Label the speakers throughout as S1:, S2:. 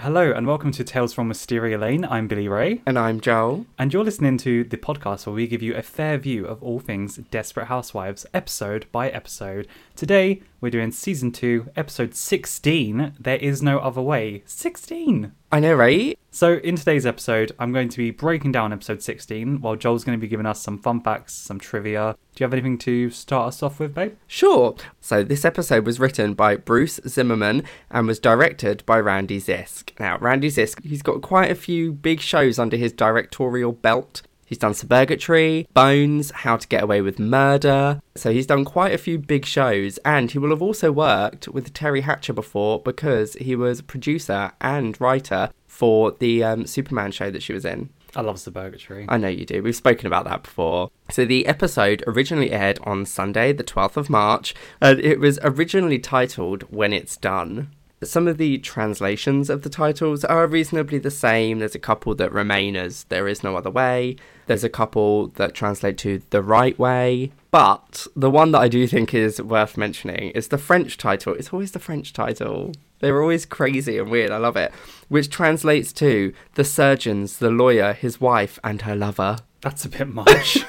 S1: Hello and welcome to Tales from Wisteria Lane. I'm Billy Ray,
S2: And I'm Joel.
S1: and you're listening to the podcast where we give you a fair view of all things Desperate Housewives, episode by episode. Today, we're doing season 2, episode 16 There Is No Other Way. 16!
S2: I know, right?
S1: So, in today's episode, I'm going to be breaking down episode 16 while Joel's going to be giving us some fun facts, some trivia. Do you have anything to start us off with, babe?
S2: Sure. So this episode was written by Bruce Zimmerman and was directed by Randy Zisk. Now, Randy Zisk, he's got quite a few big shows under his directorial belt. He's done Suburgatory, Bones, How to Get Away with Murder. So he's done quite a few big shows, and he will have also worked with Teri Hatcher before because he was producer and writer for the um, Superman show that she was in.
S1: I love Suburgatory.
S2: I know you do. We've spoken about that before. So the episode originally aired on Sunday, the 12th of March, and it was originally titled When It's Done. Some of the translations of the titles are reasonably the same. There's a couple that remain as There Is No Other Way. There's a couple that translate to The Right Way. But the one that I do think is worth mentioning is the French title. It's always the French title. They're always crazy and weird. I love it. Which translates to The Surgeons, the Lawyer, His Wife, and Her Lover.
S1: That's a bit much.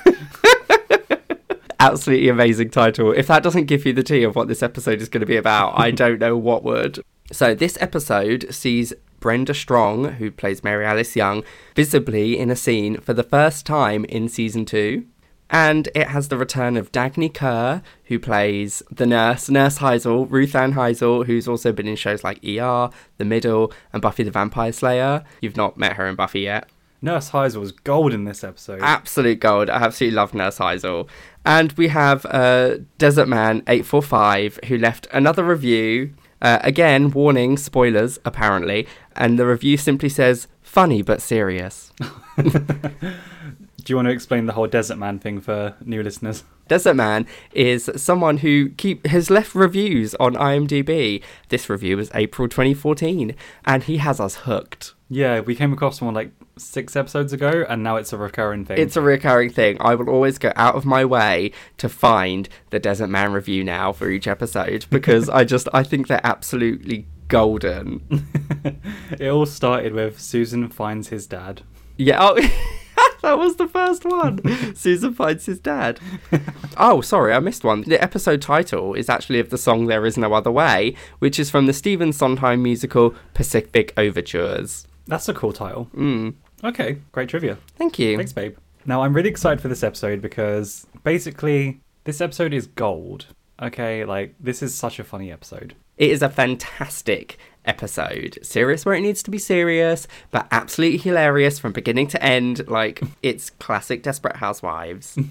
S2: Absolutely amazing title. If that doesn't give you the tea of what this episode is going to be about, I don't know what would. So, this episode sees Brenda Strong, who plays Mary Alice Young, visibly in a scene for the first time in season two. And it has the return of Dagney Kerr, who plays the nurse, Nurse Heisel, Ruth Ann Heisel, who's also been in shows like ER, The Middle, and Buffy the Vampire Slayer. You've not met her in Buffy yet.
S1: Nurse Heisel was gold in this episode.
S2: Absolute gold. I absolutely love Nurse Heisel. And we have uh, Desert Man 845 who left another review. Uh, again, warning, spoilers, apparently. And the review simply says, funny but serious.
S1: Do you want to explain the whole Desert Man thing for new listeners?
S2: Desert Man is someone who keep has left reviews on IMDb. This review was April 2014, and he has us hooked.
S1: Yeah, we came across someone like six episodes ago, and now it's a recurring thing.
S2: It's a recurring thing. I will always go out of my way to find the Desert Man review now for each episode because I just I think they're absolutely golden.
S1: it all started with Susan finds his dad.
S2: Yeah, oh, that was the first one. Susan finds his dad. Oh, sorry, I missed one. The episode title is actually of the song "There Is No Other Way," which is from the Stephen Sondheim musical Pacific Overtures.
S1: That's a cool title.
S2: Mm.
S1: Okay, great trivia.
S2: Thank you.
S1: Thanks, babe. Now, I'm really excited for this episode because basically, this episode is gold. Okay, like, this is such a funny episode.
S2: It is a fantastic episode. Serious where it needs to be serious, but absolutely hilarious from beginning to end. Like, it's classic Desperate Housewives.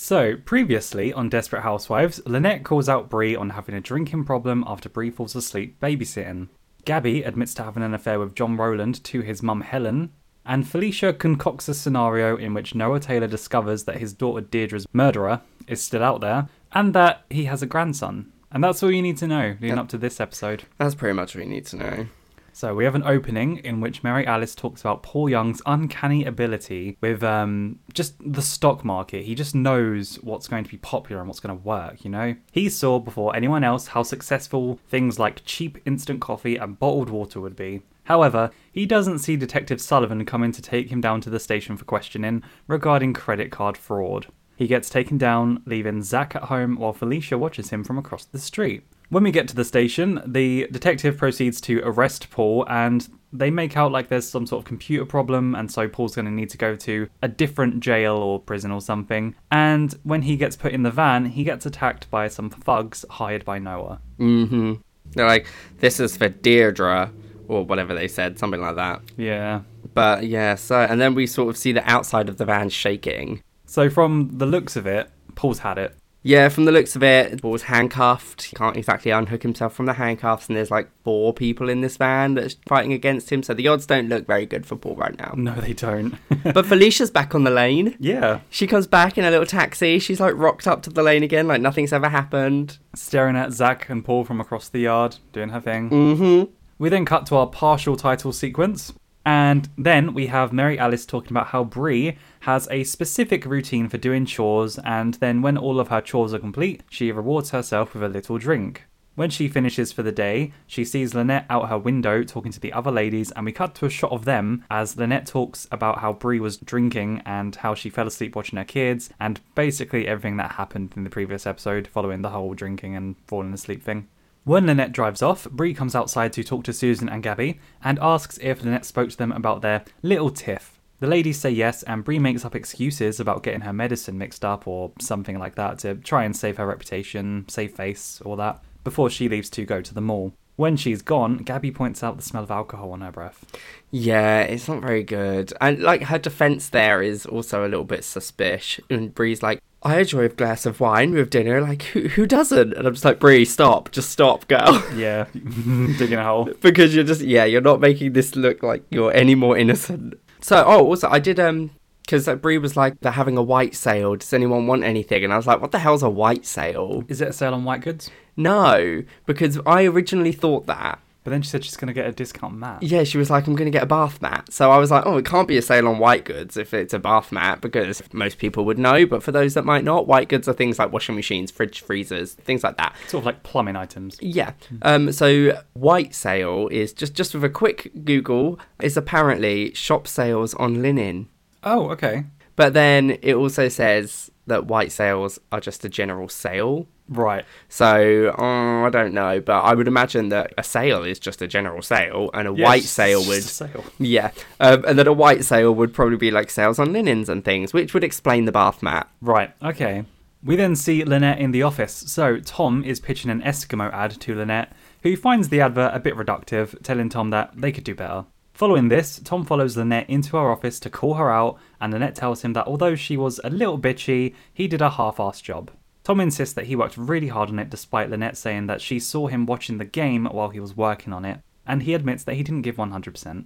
S1: So, previously on Desperate Housewives, Lynette calls out Bree on having a drinking problem after Bree falls asleep babysitting. Gabby admits to having an affair with John Rowland to his mum Helen, and Felicia concocts a scenario in which Noah Taylor discovers that his daughter Deirdre's murderer is still out there, and that he has a grandson. And that's all you need to know leading
S2: Yep.
S1: up to this episode.
S2: That's pretty much what you need to know.
S1: So we have an opening in which Mary Alice talks about Paul Young's uncanny ability with um, just the stock market. He just knows what's going to be popular and what's going to work, you know? He saw before anyone else how successful things like cheap instant coffee and bottled water would be. However, he doesn't see Detective Sullivan coming to take him down to the station for questioning regarding credit card fraud. He gets taken down, leaving Zach at home while Felicia watches him from across the street. When we get to the station, the detective proceeds to arrest Paul and they make out like there's some sort of computer problem and so Paul's going to need to go to a different jail or prison or something. And when he gets put in the van, he gets attacked by some thugs hired by Noah.
S2: Mm-hmm. They're like, this is for Deirdre, or whatever they said, something like that.
S1: Yeah.
S2: But yeah, so and then we sort of see the outside of the van shaking.
S1: So from the looks of it, Paul's had it.
S2: Yeah, from the looks of it, Paul's handcuffed. He can't exactly unhook himself from the handcuffs, and there's like four people in this van that's fighting against him. So the odds don't look very good for Paul right now.
S1: No, they don't.
S2: but Felicia's back on the lane.
S1: yeah.
S2: She comes back in a little taxi. She's like rocked up to the lane again, like nothing's ever happened.
S1: Staring at Zach and Paul from across the yard, doing her thing.
S2: Mm-hmm.
S1: We then cut to our partial title sequence, and then we have Mary Alice talking about how Bree has a specific routine for doing chores, and then when all of her chores are complete, she rewards herself with a little drink. When she finishes for the day, she sees Lynette out her window talking to the other ladies, and we cut to a shot of them as Lynette talks about how Bree was drinking and how she fell asleep watching her kids, and basically everything that happened in the previous episode following the whole drinking and falling asleep thing. When Lynette drives off, Bree comes outside to talk to Susan and Gabby and asks if Lynette spoke to them about their little tiff. The ladies say yes, and Bree makes up excuses about getting her medicine mixed up or something like that to try and save her reputation, save face, all that, before she leaves to go to the mall. When she's gone, Gabby points out the smell of alcohol on her breath.
S2: Yeah, it's not very good. And like her defense there is also a little bit suspicious. And Bree's like, I enjoy a glass of wine with dinner. Like, who, who doesn't? And I'm just like, Bree, stop. Just stop, girl.
S1: Yeah, digging a hole.
S2: because you're just, yeah, you're not making this look like you're any more innocent. So, oh, also, I did, um, because like, Bree was like, they're having a white sale. Does anyone want anything? And I was like, what the hell's a white sale?
S1: Is it a sale on white goods?
S2: No, because I originally thought that.
S1: But then she said she's going to get a discount mat.
S2: Yeah, she was like, I'm going to get a bath mat. So I was like, oh, it can't be a sale on white goods if it's a bath mat because most people would know. But for those that might not, white goods are things like washing machines, fridge freezers, things like that.
S1: Sort of like plumbing items.
S2: Yeah. Um, so white sale is just just with a quick Google is apparently shop sales on linen.
S1: Oh, okay.
S2: But then it also says that white sales are just a general sale.
S1: Right.
S2: So uh, I don't know, but I would imagine that a sale is just a general sale, and a
S1: Yeah,
S2: white sale
S1: just
S2: would
S1: a sale.
S2: yeah, um, and then a white sale would probably be like sales on linens and things, which would explain the bath mat.
S1: Right, okay. We then see Lynette in the office. So Tom is pitching an Eskimo ad to Lynette, who finds the advert a bit reductive, telling Tom that they could do better. Following this, Tom follows Lynette into her office to call her out, and Lynette tells him that although she was a little bitchy, he did a half assed job. Tom insists that he worked really hard on it despite Lynette saying that she saw him watching the game while he was working on it, and he admits that he didn't give 100%.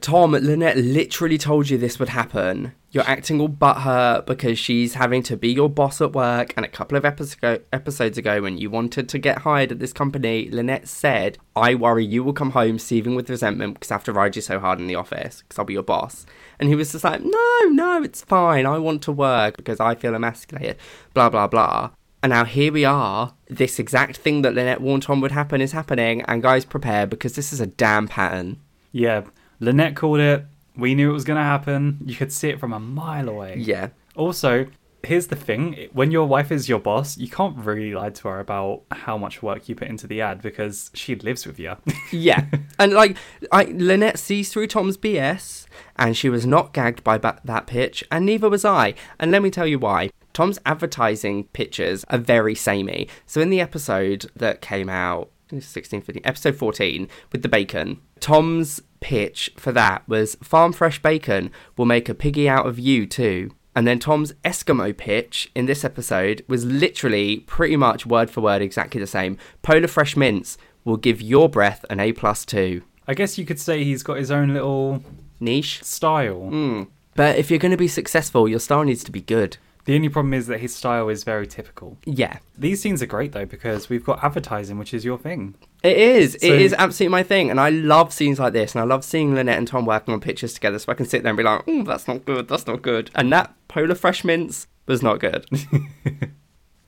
S2: Tom, Lynette literally told you this would happen. You're acting all but butthurt because she's having to be your boss at work. And a couple of episo- episodes ago, when you wanted to get hired at this company, Lynette said, I worry you will come home seething with resentment because I have to ride you so hard in the office because I'll be your boss. And he was just like, No, no, it's fine. I want to work because I feel emasculated. Blah, blah, blah. And now here we are. This exact thing that Lynette warned Tom would happen is happening. And guys, prepare because this is a damn pattern.
S1: Yeah, Lynette called it. We knew it was going to happen. You could see it from a mile away.
S2: Yeah.
S1: Also, here's the thing when your wife is your boss, you can't really lie to her about how much work you put into the ad because she lives with you.
S2: Yeah, and like I, Lynette sees through Tom's BS, and she was not gagged by ba- that pitch, and neither was I. And let me tell you why. Tom's advertising pictures are very samey. So in the episode that came out, 16, 15, episode 14 with the bacon, Tom's pitch for that was farm fresh bacon will make a piggy out of you too. And then Tom's Eskimo pitch in this episode was literally pretty much word for word exactly the same. Polar Fresh Mints will give your breath an A plus two.
S1: I guess you could say he's got his own little
S2: Niche.
S1: style.
S2: Mm. But if you're going to be successful, your style needs to be good.
S1: The only problem is that his style is very typical.
S2: Yeah.
S1: These scenes are great though because we've got advertising, which is your thing.
S2: It is.
S1: So-
S2: it is absolutely my thing. And I love scenes like this. And I love seeing Lynette and Tom working on pictures together so I can sit there and be like, oh, that's not good. That's not good. And that Polar Fresh Mints was not good.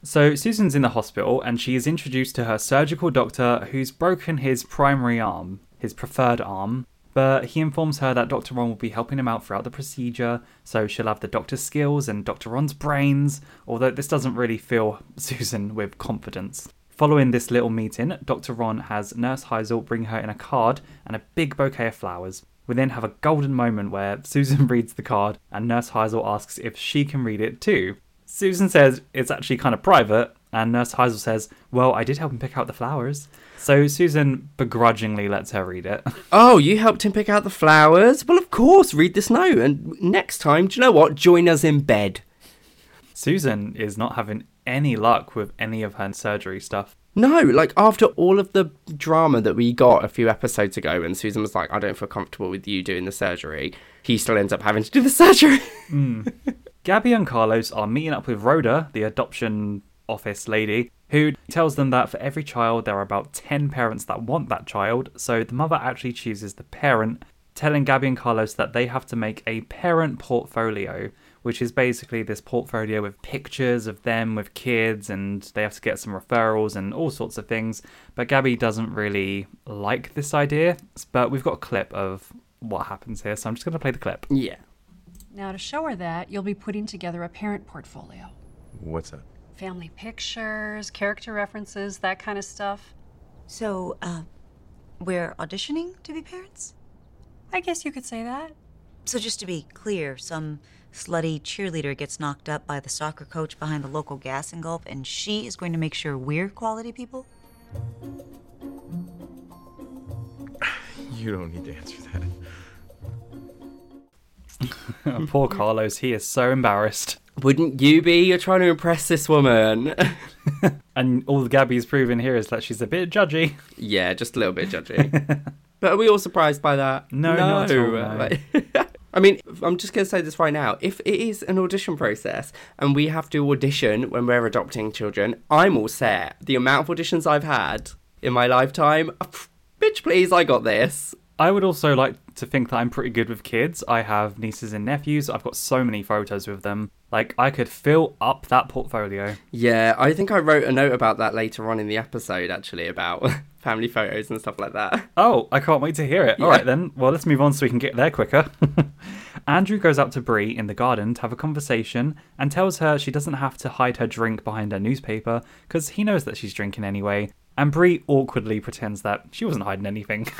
S1: So Susan's in the hospital and she is introduced to her surgical doctor who's broken his primary arm, his preferred arm. But he informs her that Dr. Ron will be helping him out throughout the procedure, so she'll have the doctor's skills and Dr. Ron's brains, although this doesn't really fill Susan with confidence. Following this little meeting, Dr. Ron has Nurse Heisel bring her in a card and a big bouquet of flowers. We then have a golden moment where Susan reads the card and Nurse Heisel asks if she can read it too. Susan says it's actually kind of private, and Nurse Heisel says, Well, I did help him pick out the flowers. So Susan begrudgingly lets her read it.
S2: oh, you helped him pick out the flowers? Well, of course, read this note. And next time, do you know what? Join us in bed.
S1: Susan is not having any luck with any of her surgery stuff.
S2: No, like after all of the drama that we got a few episodes ago, and Susan was like, I don't feel comfortable with you doing the surgery, he still ends up having to do the surgery. Hmm.
S1: Gabby and Carlos are meeting up with Rhoda, the adoption office lady, who tells them that for every child there are about 10 parents that want that child, so the mother actually chooses the parent, telling Gabby and Carlos that they have to make a parent portfolio, which is basically this portfolio with pictures of them with kids, and they have to get some referrals and all sorts of things. But Gabby doesn't really like this idea, but we've got a clip of what happens here, so I'm just going to play the clip.
S2: Yeah.
S3: Now, to show her that, you'll be putting together a parent portfolio.
S4: What's that?
S3: Family pictures, character references, that kind of stuff.
S5: So, uh, we're auditioning to be parents?
S3: I guess you could say that.
S5: So, just to be clear, some slutty cheerleader gets knocked up by the soccer coach behind the local gas and gulp, and she is going to make sure we're quality people?
S4: You don't need to answer that.
S1: Poor Carlos, he is so embarrassed.
S2: Wouldn't you be? You're trying to impress this woman.
S1: And all Gabby's proven here is that she's a bit judgy.
S2: yeah, just a little bit judgy. but are we all surprised by that?
S1: No, not at all, no.
S2: Like- I mean, I'm just going to say this right now. If it is an audition process and we have to audition when we're adopting children, I'm all set. The amount of auditions I've had in my lifetime, bitch, please, I got this.
S1: I would also like to think that I'm pretty good with kids. I have nieces and nephews. I've got so many photos with them. Like, I could fill up that portfolio.
S2: Yeah, I think I wrote a note about that later on in the episode, actually, about family photos and stuff like that.
S1: Oh, I can't wait to hear it. All
S2: Yeah.
S1: right, then. Well, let's move on so we can get there quicker. Andrew goes up to Bree in the garden to have a conversation and tells her she doesn't have to hide her drink behind her newspaper because he knows that she's drinking anyway. And Bree awkwardly pretends that she wasn't hiding anything.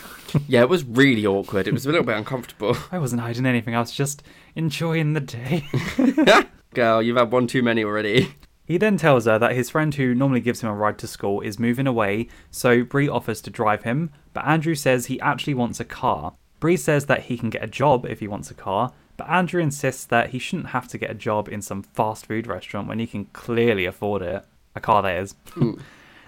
S2: Yeah, it was really awkward. It was a little bit uncomfortable.
S1: I wasn't hiding anything, I was just enjoying the day.
S2: Girl, you've had one too many already.
S1: He then tells her that his friend who normally gives him a ride to school is moving away, so Bree offers to drive him, but Andrew says he actually wants a car. Bree says that he can get a job if he wants a car, but Andrew insists that he shouldn't have to get a job in some fast food restaurant when he can clearly afford it. A car, that is.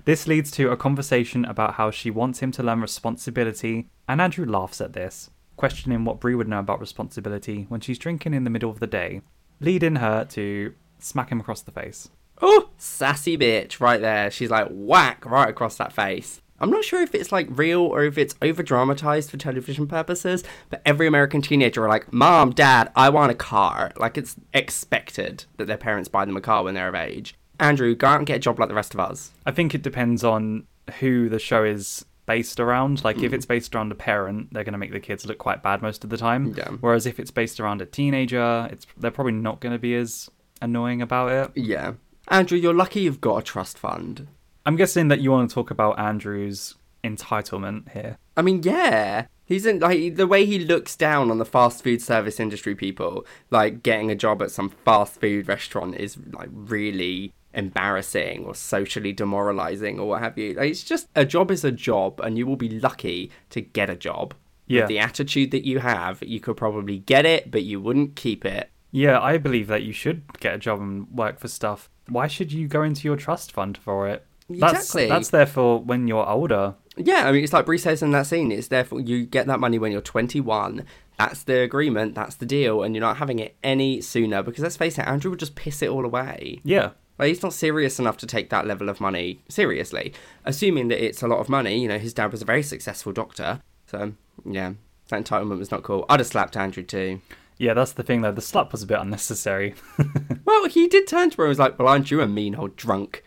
S1: This leads to a conversation about how she wants him to learn responsibility, and Andrew laughs at this, questioning what Bree would know about responsibility when she's drinking in the middle of the day, leading her to smack him across the face.
S2: Oh, sassy bitch right there. She's like whack right across that face. I'm not sure if it's like real or if it's over dramatized for television purposes, but every American teenager are like, Mom, Dad, I want a car. Like it's expected that their parents buy them a car when they're of age. Andrew, go out and get a job like the rest of us.
S1: I think it depends on who the show is based around. Like, if hmm. it's based around a parent, they're going to make the kids look quite bad most of the time.
S2: Yeah.
S1: Whereas if it's based around a teenager, it's they're probably not going to be as annoying about it.
S2: Yeah. Andrew, you're lucky you've got a trust fund.
S1: I'm guessing that you want to talk about Andrew's entitlement here.
S2: I mean, yeah. He's in like the way he looks down on the fast food service industry people, like getting a job at some fast food restaurant is like really embarrassing or socially demoralizing or what have you. Like, it's just a job is a job and you will be lucky to get a job.
S1: Yeah.
S2: With the attitude that you have, you could probably get it, but you wouldn't keep it.
S1: Yeah, I believe that you should get a job and work for stuff. Why should you go into your trust fund for it? That's,
S2: Exactly.
S1: That's there for when you're older.
S2: Yeah, I mean, it's like Bree says in that scene. It's therefore you get that money when you're 21. That's the agreement. That's the deal, and you're not having it any sooner because let's face it, Andrew would just piss it all away.
S1: Yeah.
S2: Like he's not serious enough to take that level of money seriously. Assuming that it's a lot of money, you know, his dad was a very successful doctor. So yeah, that entitlement was not cool. I'd have slapped Andrew too.
S1: Yeah, that's the thing though. The slap was a bit unnecessary.
S2: Well, he did turn to her and was like, "Well, aren't you a mean old drunk?"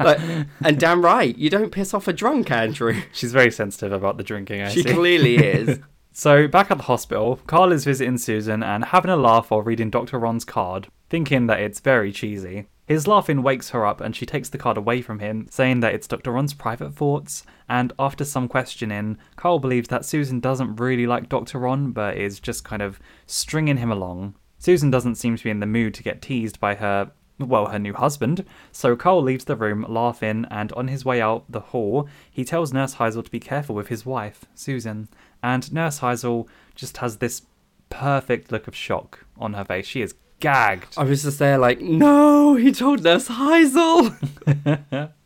S2: like, and damn right, you don't piss off a drunk, Andrew.
S1: She's very sensitive about the drinking. I
S2: She
S1: see.
S2: clearly is.
S1: So, back at the hospital, Carl is visiting Susan and having a laugh while reading Dr. Ron's card, thinking that it's very cheesy. His laughing wakes her up and she takes the card away from him, saying that it's Dr. Ron's private thoughts. And after some questioning, Carl believes that Susan doesn't really like Dr. Ron, but is just kind of stringing him along. Susan doesn't seem to be in the mood to get teased by her, well, her new husband, so Carl leaves the room laughing, and on his way out the hall, he tells Nurse Heisel to be careful with his wife, Susan. And Nurse Heisel just has this perfect look of shock on her face. She is gagged.
S2: I was just there like, no, he told Nurse Heisel.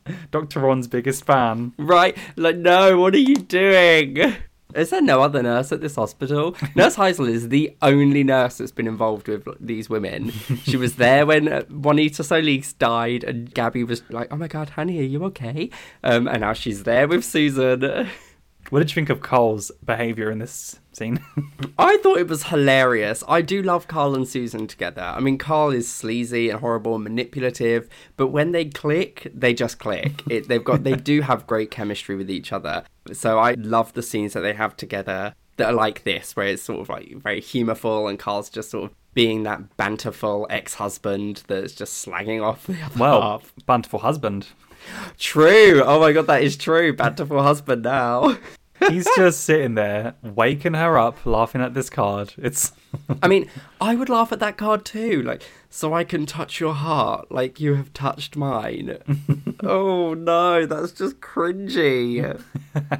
S1: Dr. Ron's biggest fan.
S2: right? Like, no, what are you doing? Is there no other nurse at this hospital? nurse Heisel is the only nurse that's been involved with these women. She was there when uh, Juanita Solis died, and Gabby was like, "Oh my God, honey, are you okay?" Um, and now she's there with Susan.
S1: What did you think of Carl's behavior in this scene?
S2: I thought it was hilarious. I do love Carl and Susan together. I mean, Carl is sleazy and horrible and manipulative, but when they click, they just click. It, they've got, they do have great chemistry with each other. So I love the scenes that they have together that are like this, where it's sort of like very humorful, and Carl's just sort of being that banterful ex-husband that's just slagging off the other
S1: well,
S2: half.
S1: banterful husband.
S2: True. Oh my god, that is true. Banterful husband now.
S1: He's just sitting there, waking her up, laughing at this card. It's
S2: I mean, I would laugh at that card too. Like, so I can touch your heart like you have touched mine. oh no, that's just cringy.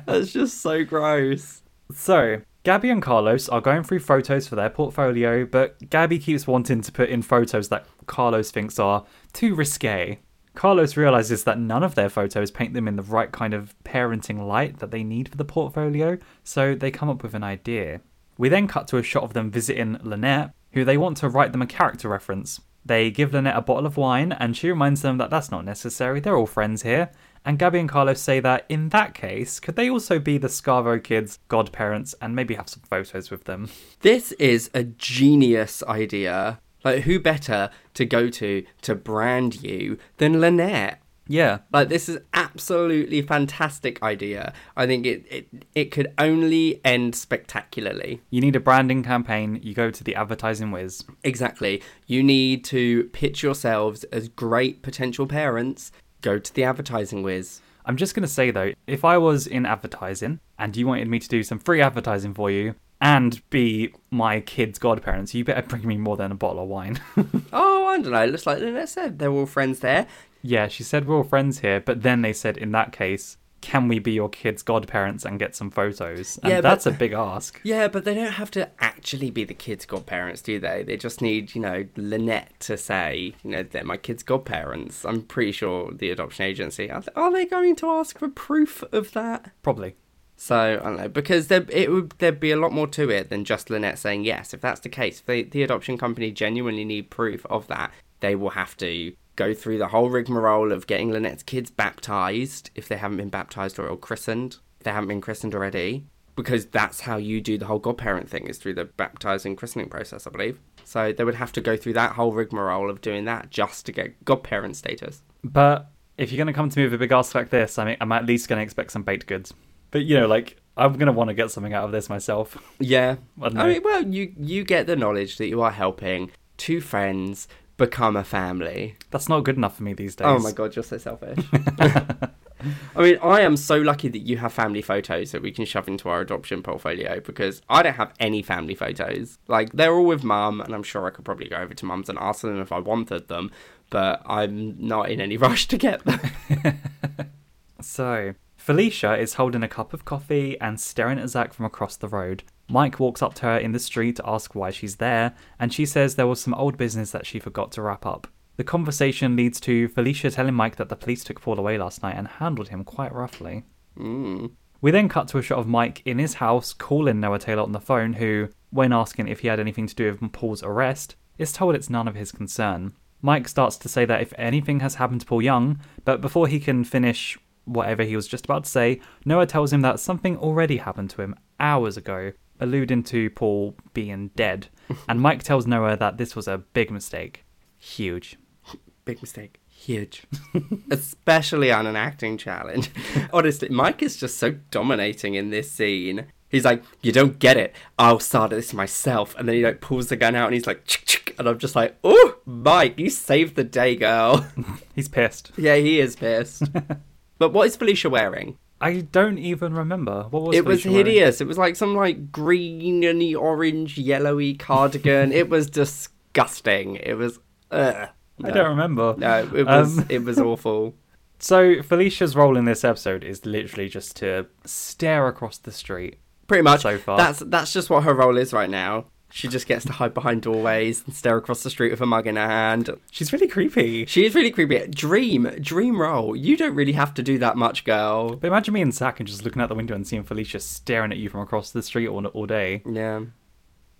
S2: that's just so gross.
S1: so. Gabby and Carlos are going through photos for their portfolio, but Gabby keeps wanting to put in photos that Carlos thinks are too risque. Carlos realizes that none of their photos paint them in the right kind of parenting light that they need for the portfolio, so they come up with an idea. We then cut to a shot of them visiting Lynette, who they want to write them a character reference. They give Lynette a bottle of wine, and she reminds them that that's not necessary, they're all friends here. And Gabby and Carlos say that in that case, could they also be the Scavo kids' godparents and maybe have some photos with them?
S2: This is a genius idea. Like, who better to go to to brand you than Lynette?
S1: Yeah,
S2: Like this is absolutely fantastic idea. I think it, it it could only end spectacularly.
S1: you need a branding campaign, you go to the advertising whiz.
S2: Exactly. You need to pitch yourselves as great potential parents. Go to the advertising whiz.
S1: I'm just going to say though, if I was in advertising and you wanted me to do some free advertising for you and be my kids' godparents, you better bring me more than a bottle of wine.
S2: Oh, I don't know. It looks like Lynette said they're all friends there.
S1: yeah, she said we're all friends here, but then they said in that case, can we be your kids' godparents and get some photos? And
S2: Yeah, but-
S1: that's a big ask.
S2: Yeah, but they don't have to actually be the kids' godparents, do they? They just need, you know, Lynette to say, you know, they're my kids' godparents. I'm pretty sure the adoption agency are they going to ask for proof of that?
S1: Probably.
S2: So I don't know because there it would there'd be a lot more to it than just Lynette saying yes. If that's the case, if they, the adoption company genuinely need proof of that, they will have to go through the whole rigmarole of getting Lynette's kids baptized if they haven't been baptized or, or christened. If they haven't been christened already, because that's how you do the whole godparent thing is through the baptizing christening process, I believe. So they would have to go through that whole rigmarole of doing that just to get godparent status.
S1: But if you're going to come to me with a big ask like this, I mean, I'm at least going to expect some baked goods. But you know, like I'm going to want to get something out of this myself.
S2: Yeah.
S1: I don't
S2: I mean, well, you you get the knowledge that you are helping two friends become a family.
S1: That's not good enough for me these oh days.
S2: Oh my god, you're so selfish. I mean, I am so lucky that you have family photos that we can shove into our adoption portfolio because I don't have any family photos. Like, they're all with mum, and I'm sure I could probably go over to mum's and ask them if I wanted them, but I'm not in any rush to get them.
S1: So, Felicia is holding a cup of coffee and staring at Zach from across the road. Mike walks up to her in the street to ask why she's there, and she says there was some old business that she forgot to wrap up. The conversation leads to Felicia telling Mike that the police took Paul away last night and handled him quite roughly.
S2: Mm.
S1: We then cut to a shot of Mike in his house calling Noah Taylor on the phone, who, when asking if he had anything to do with Paul's arrest, is told it's none of his concern. Mike starts to say that if anything has happened to Paul Young, but before he can finish whatever he was just about to say, Noah tells him that something already happened to him hours ago, alluding to Paul being dead. and Mike tells Noah that this was a big mistake. Huge.
S2: Big mistake. Huge. Especially on an acting challenge. Honestly, Mike is just so dominating in this scene. He's like, you don't get it. I'll start this myself. And then he like pulls the gun out and he's like, chick, chick. And I'm just like, oh, Mike, you saved the day, girl.
S1: He's pissed.
S2: yeah, he is pissed. But what is Felicia wearing?
S1: I don't even remember. What was
S2: it It was
S1: Felicia wearing?
S2: hideous. It was like some like greeny, orange, yellowy cardigan. it was disgusting. It was, ugh.
S1: I don't remember.
S2: No, it was
S1: Um,
S2: it was awful.
S1: So Felicia's role in this episode is literally just to stare across the street.
S2: Pretty much.
S1: so far.
S2: That's that's just what her role is right now. She just gets to hide behind doorways and stare across the street with a mug in her hand.
S1: She's really creepy.
S2: She is really creepy. Dream, dream role. You don't really have to do that much, girl.
S1: But imagine me and Zach and just looking out the window and seeing Felicia staring at you from across the street all, all day.
S2: Yeah.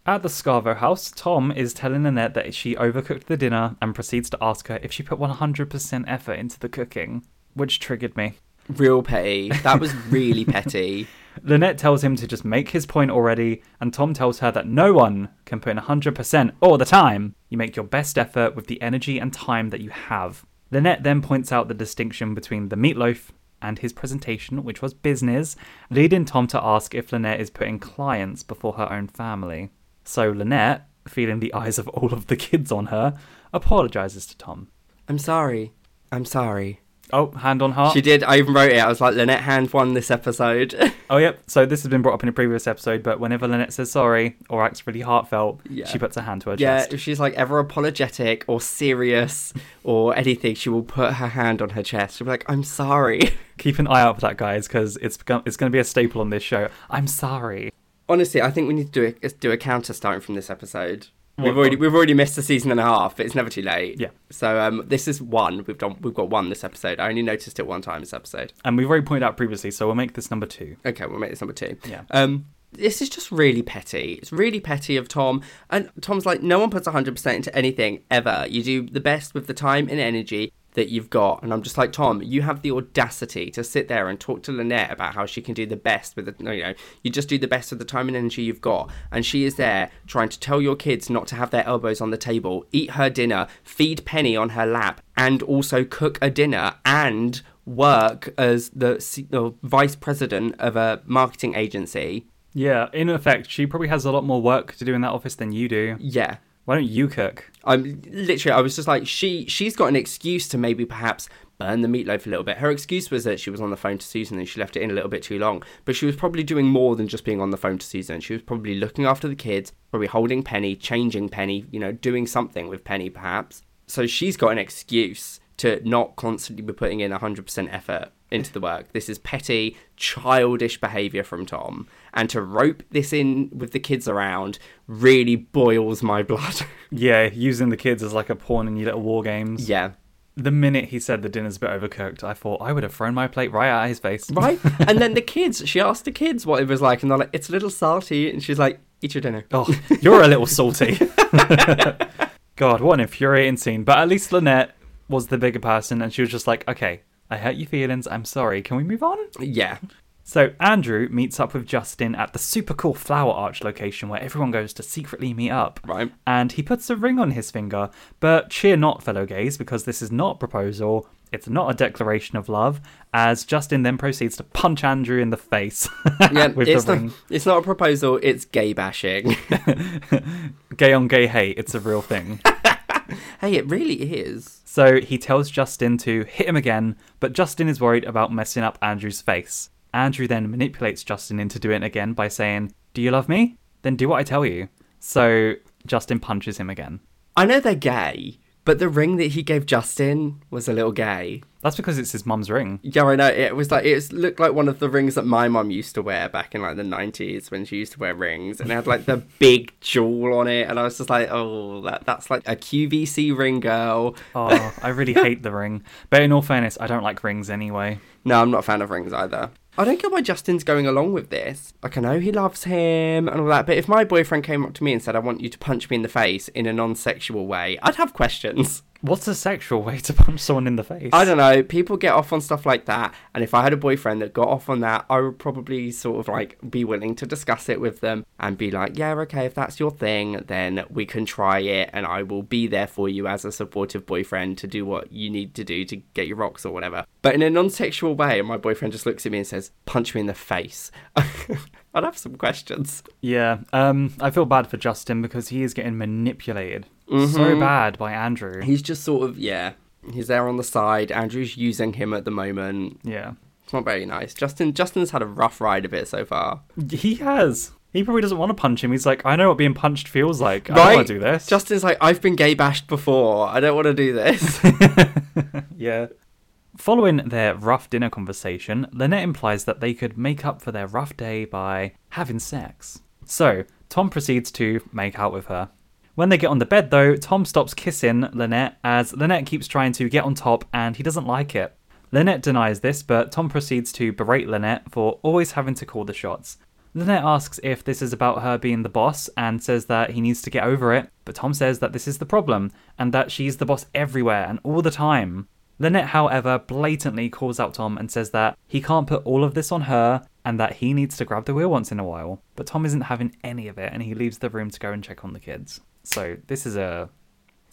S1: At the Scavo house, Tom is telling Annette that she overcooked the dinner and proceeds to ask her if she put 100% effort into the cooking, which triggered me.
S2: Real petty. That was really petty.
S1: Lynette tells him to just make his point already, and Tom tells her that no one can put in 100% all the time. You make your best effort with the energy and time that you have. Lynette then points out the distinction between the meatloaf and his presentation, which was business, leading Tom to ask if Lynette is putting clients before her own family. So Lynette, feeling the eyes of all of the kids on her, apologizes to Tom.
S2: I'm sorry. I'm sorry.
S1: Oh, hand on heart.
S2: She did. I even wrote it. I was like, Lynette Hand won this episode.
S1: Oh, yep. So this has been brought up in a previous episode, but whenever Lynette says sorry or acts really heartfelt,
S2: Yeah.
S1: she puts her hand to her
S2: yeah,
S1: chest.
S2: Yeah, if she's like ever apologetic or serious or anything, she will put her hand on her chest. She'll be like, I'm sorry.
S1: Keep an eye out for that, guys, because it's become, it's going to be a staple on this show. I'm sorry.
S2: Honestly, I think we need to do a, do a counter starting from this episode. We've already we've already missed a season and a half, but it's never too late.
S1: Yeah.
S2: So um, this is one. We've done. We've got one this episode. I only noticed it one time this episode.
S1: And we've already pointed out previously, so we'll make this number two.
S2: Okay, we'll make this number two.
S1: Yeah.
S2: Um, this is just really petty. It's really petty of Tom. And Tom's like, no one puts 100% into anything ever. You do the best with the time and energy that you've got. And I'm just like, Tom, you have the audacity to sit there and talk to Lynette about how she can do the best with the, you know, you just do the best with the time and energy you've got. And she is there trying to tell your kids not to have their elbows on the table, eat her dinner, feed Penny on her lap, and also cook a dinner and work as the uh, vice president of a marketing agency.
S1: Yeah, in effect, she probably has a lot more work to do in that office than you do.
S2: Yeah.
S1: Why don't you cook?
S2: I'm literally I was just like she she's got an excuse to maybe perhaps burn the meatloaf a little bit. Her excuse was that she was on the phone to Susan and she left it in a little bit too long. But she was probably doing more than just being on the phone to Susan. She was probably looking after the kids, probably holding Penny, changing Penny, you know, doing something with Penny perhaps. So she's got an excuse to not constantly be putting in 100% effort into the work. This is petty, childish behavior from Tom. And to rope this in with the kids around really boils my blood.
S1: Yeah, using the kids as like a pawn in your little war games.
S2: yeah.
S1: The minute he said the dinner's a bit overcooked, I thought I would have thrown my plate right at his face.
S2: Right? and then the kids, she asked the kids what it was like, and they're like, it's a little salty. And she's like, eat your dinner.
S1: Oh, you're a little salty. God, what an infuriating scene. But at least Lynette was the bigger person, and she was just like, okay, I hurt your feelings. I'm sorry. Can we move on?
S2: Yeah.
S1: So Andrew meets up with Justin at the super cool flower arch location where everyone goes to secretly meet up.
S2: Right.
S1: And he puts a ring on his finger, but cheer not, fellow gays, because this is not a proposal. It's not a declaration of love, as Justin then proceeds to punch Andrew in the face
S2: Yeah, it's,
S1: the
S2: not, it's not a proposal, it's gay bashing.
S1: Gay on gay hate, it's a real thing.
S2: hey, it really is.
S1: So he tells Justin to hit him again, but Justin is worried about messing up Andrew's face. Andrew then manipulates Justin into doing it again by saying, Do you love me? Then do what I tell you. So Justin punches him again.
S2: I know they're gay, but the ring that he gave Justin was a little gay.
S1: That's because it's his mum's ring.
S2: Yeah, I know. It was like it looked like one of the rings that my mum used to wear back in like the nineties when she used to wear rings, and it had like the big jewel on it, and I was just like, oh, that that's like a QVC ring, girl.
S1: Oh, I really hate the ring. But in all fairness, I don't like rings anyway.
S2: No, I'm not a fan of rings either. I don't get why Justin's going along with this. Like, I know he loves him and all that, but if my boyfriend came up to me and said, I want you to punch me in the face in a non sexual way, I'd have questions.
S1: What's a sexual way to punch someone in the face?
S2: I don't know. People get off on stuff like that, and if I had a boyfriend that got off on that, I would probably sort of like be willing to discuss it with them and be like, yeah, okay, if that's your thing, then we can try it, and I will be there for you as a supportive boyfriend to do what you need to do to get your rocks or whatever. But in a non sexual way, and my boyfriend just looks at me and says, punch me in the face. I'd have some questions.
S1: Yeah, um, I feel bad for Justin because he is getting manipulated so mm-hmm. bad by Andrew.
S2: He's just sort of, yeah, he's there on the side. Andrew's using him at the moment.
S1: yeah,
S2: It's not very nice. Justin Justin's had a rough ride of it so far.
S1: he has. He probably doesn't want to punch him. He's like, I know what being punched feels like. I don't want to do this.
S2: Justin's like, I've been gay bashed before. I don't want to do this.
S1: yeah. Following their rough dinner conversation, Lynette implies that they could make up for their rough day by having sex. So, Tom proceeds to make out with her. When they get on the bed, though, Tom stops kissing Lynette as Lynette keeps trying to get on top and he doesn't like it. Lynette denies this, but Tom proceeds to berate Lynette for always having to call the shots. Lynette asks if this is about her being the boss and says that he needs to get over it, but Tom says that this is the problem and that she's the boss everywhere and all the time. Lynette, however, blatantly calls out Tom and says that he can't put all of this on her and that he needs to grab the wheel once in a while. But Tom isn't having any of it and he leaves the room to go and check on the kids. So this is a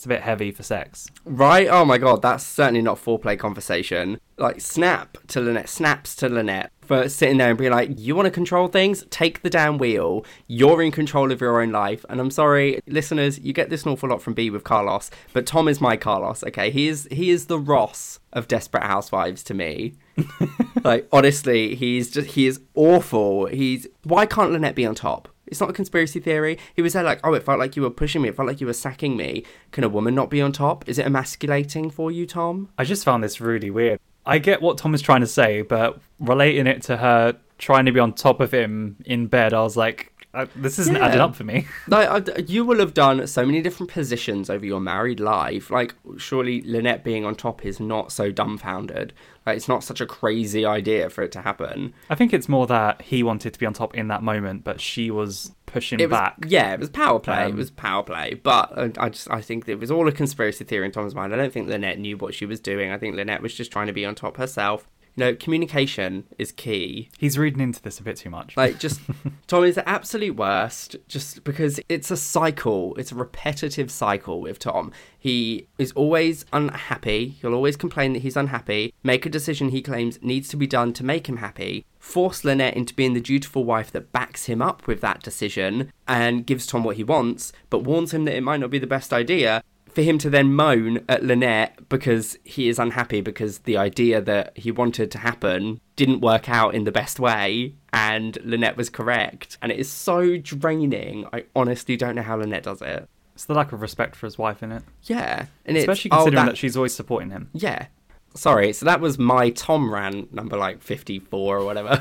S1: it's a bit heavy for sex.
S2: Right? Oh my god, that's certainly not foreplay conversation. Like, snap to Lynette, snaps to Lynette for sitting there and being like, you want to control things? Take the damn wheel. You're in control of your own life. And I'm sorry, listeners, you get this an awful lot from B with Carlos, but Tom is my Carlos, okay? He is, he is the Ross of Desperate Housewives to me. like, honestly, he's just, he is awful. He's, why can't Lynette be on top? It's not a conspiracy theory. He was there like, oh, it felt like you were pushing me. It felt like you were sacking me. Can a woman not be on top? Is it emasculating for you, Tom?
S1: I just found this really weird. I get what Tom is trying to say, but relating it to her trying to be on top of him in bed, I was like, uh, this isn't
S2: Yeah.
S1: adding up for me.
S2: Like, I- you will have done so many different positions over your married life. Like, surely Lynette being on top is not so dumbfounded. Like, it's not such a crazy idea for it to happen.
S1: I think it's more that he wanted to be on top in that moment, but she was pushing
S2: It was,
S1: back.
S2: yeah, it was power play. it
S1: Um,
S2: was power play. But uh, I just, I think it was all a conspiracy theory in Tom's mind. I don't think Lynette knew what she was doing. I think Lynette was just trying to be on top herself. You know, communication is key.
S1: He's reading into this a bit too much.
S2: Like, just Tom is the absolute worst, just because it's a cycle. It's a repetitive cycle with Tom. He is always unhappy. He'll always complain that he's unhappy, make a decision he claims needs to be done to make him happy, force Lynette into being the dutiful wife that backs him up with that decision and gives Tom what he wants, but warns him that it might not be the best idea. For him to then moan at Lynette because he is unhappy because the idea that he wanted to happen didn't work out in the best way and Lynette was correct. And it is so draining. I honestly don't know how Lynette does it.
S1: it's the lack of respect for his wife in it,
S2: Yeah. And
S1: especially
S2: oh,
S1: considering
S2: that-
S1: that she's always supporting him.
S2: Yeah. Sorry, so that was my Tom rant number like 54 or whatever.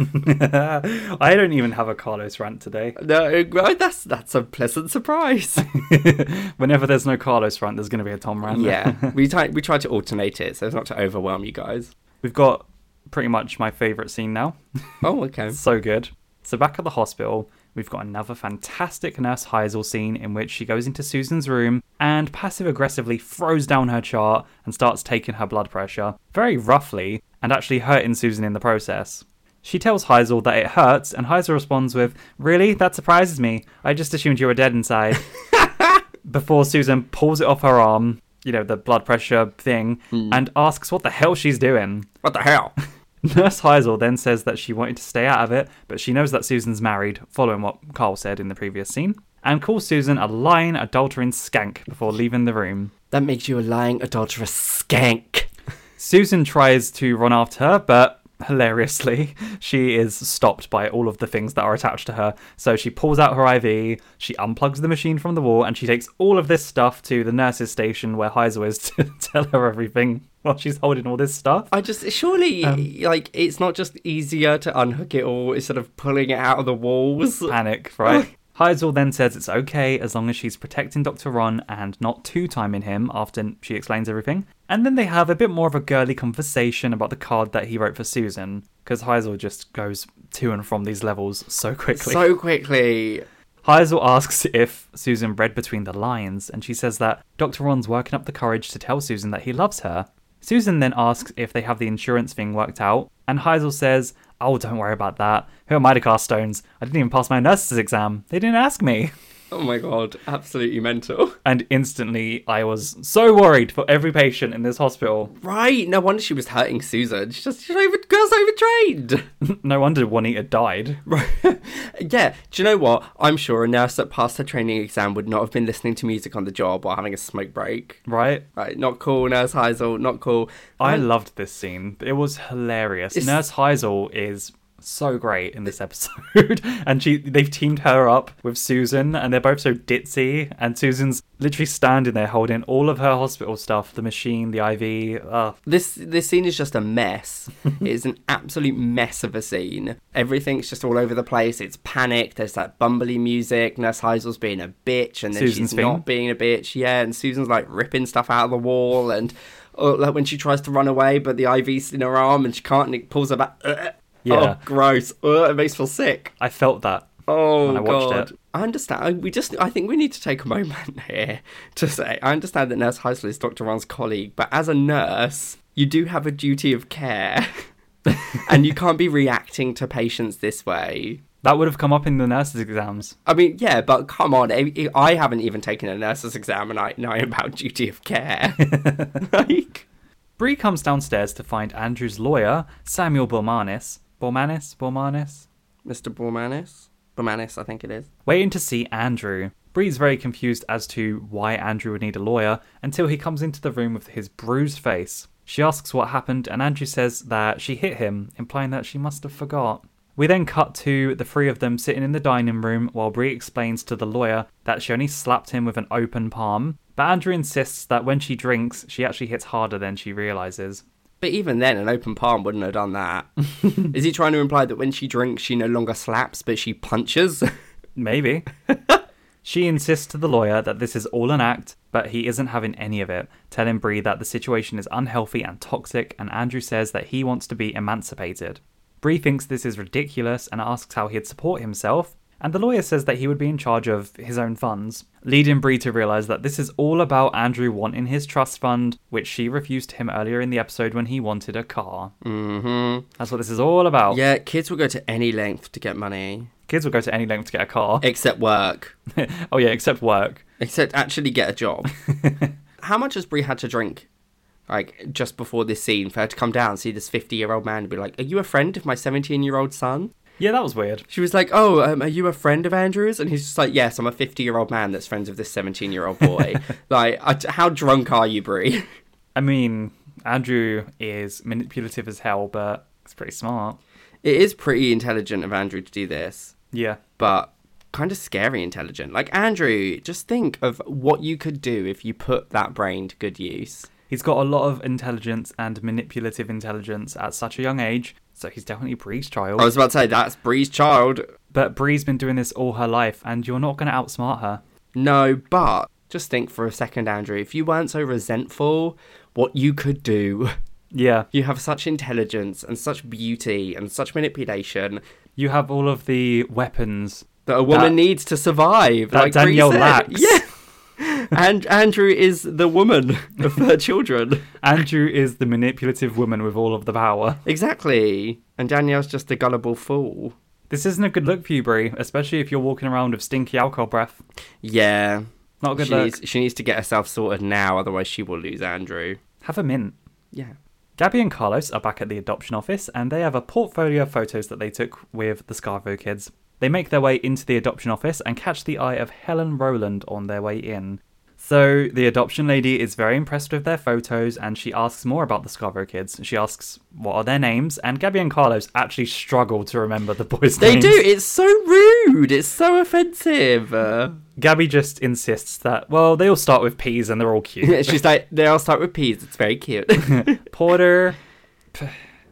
S1: I don't even have a Carlos rant today.
S2: no, that's that's a pleasant surprise.
S1: Whenever there's no Carlos rant, there's going to be a Tom rant.
S2: yeah. We try, we tried to alternate it so as not to overwhelm you guys.
S1: We've got pretty much my favourite scene now.
S2: Oh, okay.
S1: so good. So back at the hospital, we've got another fantastic Nurse Heisel scene in which she goes into Susan's room and passive aggressively throws down her chart and starts taking her blood pressure, very roughly, and actually hurting Susan in the process. She tells Heisel that it hurts, and Heisel responds with, Really? That surprises me. I just assumed you were dead inside. Before Susan pulls it off her arm, you know, the blood pressure thing, hmm. and asks what the hell she's doing.
S2: What the hell?
S1: Nurse Heisel then says that she wanted to stay out of it, but she knows that Susan's married, following what Carl said in the previous scene, and calls Susan a lying, adulterine skank before leaving the room.
S2: That makes you a lying, adulterous skank.
S1: Susan tries to run after her, but hilariously, she is stopped by all of the things that are attached to her. So she pulls out her IV, she unplugs the machine from the wall, and she takes all of this stuff to the nurse's station where Heisel is to tell her everything while she's holding all this stuff.
S2: I just surely um, like it's not just easier to unhook it all instead of pulling it out of the walls.
S1: panic, right? Heisel then says it's okay as long as she's protecting Dr. Ron and not two timing him after she explains everything. And then they have a bit more of a girly conversation about the card that he wrote for Susan, because Heisel just goes to and from these levels so quickly.
S2: So quickly.
S1: Heisel asks if Susan read between the lines, and she says that Dr. Ron's working up the courage to tell Susan that he loves her. Susan then asks if they have the insurance thing worked out, and Heisel says, Oh, don't worry about that. Who am I to cast stones? I didn't even pass my nurse's exam. They didn't ask me.
S2: Oh my god, absolutely mental.
S1: And instantly, I was so worried for every patient in this hospital.
S2: Right, no wonder she was hurting Susan. She's just she's over, girl's overtrained.
S1: No wonder Juanita died. Right.
S2: yeah, do you know what? I'm sure a nurse that passed her training exam would not have been listening to music on the job while having a smoke break.
S1: Right?
S2: Right, not cool, Nurse Heisel, not cool.
S1: I
S2: And-
S1: loved this scene. It was hilarious.
S2: It's-
S1: Nurse Heisel is so great in this episode, and she they've teamed her up with Susan, and they're both so ditzy. And Susan's literally standing there holding all of her hospital stuff, the machine, the IV. Ugh.
S2: This this scene is just a mess. it is an absolute mess of a scene. Everything's just all over the place. It's panic. There's that bumbly music. Nurse Heisel's being a bitch, and then
S1: Susan's
S2: she's
S1: thing.
S2: not being a bitch. Yeah, and Susan's like ripping stuff out of the wall, and oh, like when she tries to run away, but the IV's in her arm, and she can't, and it pulls her back. Uh, uh,
S1: Yeah.
S2: Oh, gross. Ugh, it makes me feel sick.
S1: I felt that.
S2: Oh
S1: when I watched
S2: god.
S1: it.
S2: I understand. We just. I think we need to take a moment here to say. I understand that Nurse Heisel is Dr. Ron's colleague, but as a nurse, you do have a duty of care. and you can't be reacting to patients this way.
S1: That would have come up in the nurses' exams.
S2: I mean, yeah, but come on. I, I haven't even taken a nurse's exam and I know about duty of care. like,
S1: Bree comes downstairs to find Andrew's lawyer, Samuel Bormanis. Bormanis? Bormanis?
S2: Mr. Bormanis? Bormanis, I think it is.
S1: Waiting to see Andrew. Bree's very confused as to why Andrew would need a lawyer until he comes into the room with his bruised face. She asks what happened, and Andrew says that she hit him, implying that she must have forgot. We then cut to the three of them sitting in the dining room while Bree explains to the lawyer that she only slapped him with an open palm, but Andrew insists that when she drinks, she actually hits harder than she realizes.
S2: But even then, an open palm wouldn't have done that. is he trying to imply that when she drinks, she no longer slaps, but she punches?
S1: Maybe. she insists to the lawyer that this is all an act, but he isn't having any of it, telling Bree that the situation is unhealthy and toxic, and Andrew says that he wants to be emancipated. Bree thinks this is ridiculous and asks how he'd support himself, and the lawyer says that he would be in charge of his own funds, leading Bree to realize that this is all about Andrew wanting his trust fund, which she refused to him earlier in the episode when he wanted a car.
S2: mm-hmm.
S1: That's what this is all about.
S2: Yeah, kids will go to any length to get money.
S1: Kids will go to any length to get a car.
S2: Except work.
S1: oh yeah, except work.
S2: Except actually get a job. How much has Bree had to drink? Like, just before this scene, for her to come down and see this 50 year old man and be like, Are you a friend of my 17 year old son?
S1: Yeah, that was weird.
S2: She was like, "Oh, um, are you a friend of Andrew's?" And he's just like, "Yes, I'm a 50 year old man that's friends with this 17 year old boy." like, I, how drunk are you, Bree?
S1: I mean, Andrew is manipulative as hell, but it's pretty smart.
S2: It is pretty intelligent of Andrew to do this,
S1: Yeah.
S2: but kind of scary intelligent. Like Andrew, just think of what you could do if you put that brain to good use.
S1: He's got a lot of intelligence and manipulative intelligence at such a young age, so he's definitely Bree's child.
S2: I was about to say that's Bree's child.
S1: But Bree's been doing this all her life, and you're not going to outsmart her.
S2: No, but just think for a second, Andrew. If you weren't so resentful, what you could do.
S1: Yeah.
S2: You have such intelligence and such beauty and such manipulation
S1: You have all of the weapons.
S2: that a woman
S1: That-
S2: needs to survive.
S1: that
S2: like
S1: Danielle lacks.
S2: Yeah. And Andrew is the woman of her children.
S1: Andrew is the manipulative woman with all of the power.
S2: Exactly. And Danielle's just a gullible fool.
S1: This isn't a good look for you, Bree, especially if you're walking around with stinky alcohol breath.
S2: Yeah.
S1: Not a good
S2: She
S1: look.
S2: needs, she needs to get herself sorted now, otherwise she will lose Andrew.
S1: Have a mint.
S2: Yeah.
S1: Gabby and Carlos are back at the adoption office and they have a portfolio of photos that they took with the Scavo kids. They make their way into the adoption office and catch the eye of Helen Rowland on their way in. So the adoption lady is very impressed with their photos and she asks more about the Scavo kids. She asks what are their names, and Gabby and Carlos actually struggle to remember the boys'
S2: They
S1: names.
S2: They do. It's so rude. It's so offensive. Uh,
S1: Gabby just insists that well, they all start with P's and they're all cute.
S2: she's like, they all start with P's. It's very cute.
S1: Porter,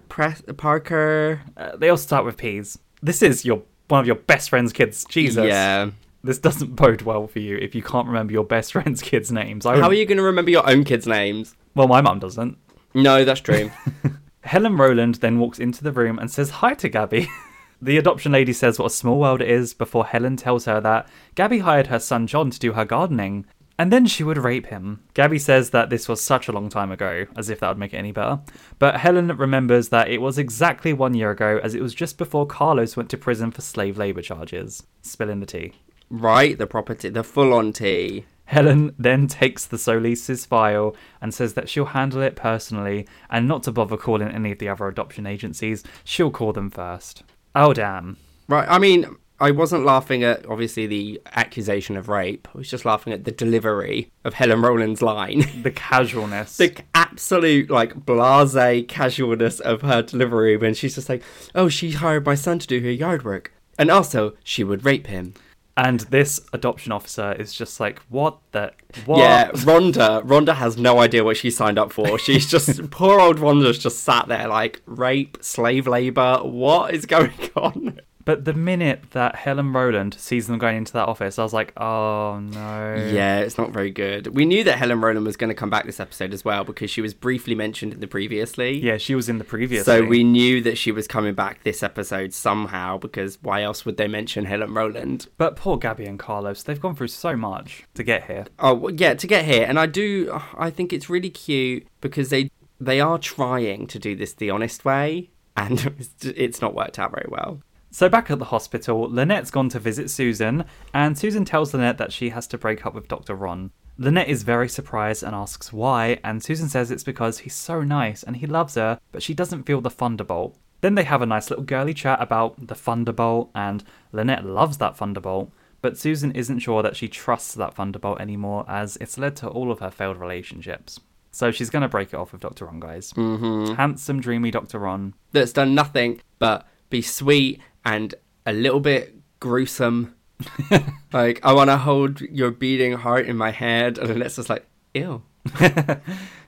S2: Press Parker.
S1: uh, they all start with P's. This is your one of your best friend's kids. Jesus.
S2: Yeah.
S1: This doesn't bode well for you if you can't remember your best friend's kids' names. I
S2: How are you going to remember your own kids' names?
S1: Well, my mum doesn't.
S2: No, that's true.
S1: Helen Rowland then walks into the room and says hi to Gabby. the adoption lady says what a small world it is before Helen tells her that Gabby hired her son John to do her gardening. And then she would rape him. Gabby says that this was such a long time ago, as if that would make it any better. But Helen remembers that it was exactly one year ago, as it was just before Carlos went to prison for slave labour charges. Spilling the tea.
S2: Right, the property, the full-on tea.
S1: Helen then takes the Solis's file and says that she'll handle it personally and not to bother calling any of the other adoption agencies. She'll call them first. Oh, damn.
S2: Right. I mean, I wasn't laughing at obviously the accusation of rape. I was just laughing at the delivery of Helen Rowland's line.
S1: The casualness.
S2: the absolute like blase casualness of her delivery when she's just like, "Oh, she hired my son to do her yard work, and also she would rape him."
S1: And this adoption officer is just like, what the. What?
S2: Yeah, Rhonda. Rhonda has no idea what she signed up for. She's just poor old Rhonda's just sat there like rape, slave labor. What is going on?
S1: But the minute that Helen Rowland sees them going into that office, I was like, oh no.
S2: Yeah, it's not very good. We knew that Helen Rowland was going to come back this episode as well because she was briefly mentioned in the previously.
S1: Yeah, she was in the previous.
S2: So we knew that she was coming back this episode somehow because why else would they mention Helen Rowland?
S1: But poor Gabby and Carlos, they've gone through so much to get here.
S2: Oh well, yeah, to get here, and I do. I think it's really cute because they they are trying to do this the honest way, and it's, it's not worked out very well.
S1: So back at the hospital, Lynette's gone to visit Susan, and Susan tells Lynette that she has to break up with Dr. Ron. Lynette is very surprised and asks why, and Susan says it's because he's so nice and he loves her, but she doesn't feel the Thunderbolt. Then they have a nice little girly chat about the Thunderbolt, and Lynette loves that Thunderbolt, but Susan isn't sure that she trusts that Thunderbolt anymore as it's led to all of her failed relationships. So she's going to break it off with Dr. Ron, guys. Mm-hmm. Handsome, dreamy Dr. Ron.
S2: That's done nothing but be sweet and a little bit gruesome. like, I want to hold your beating heart in my head, and then it's just like, ew.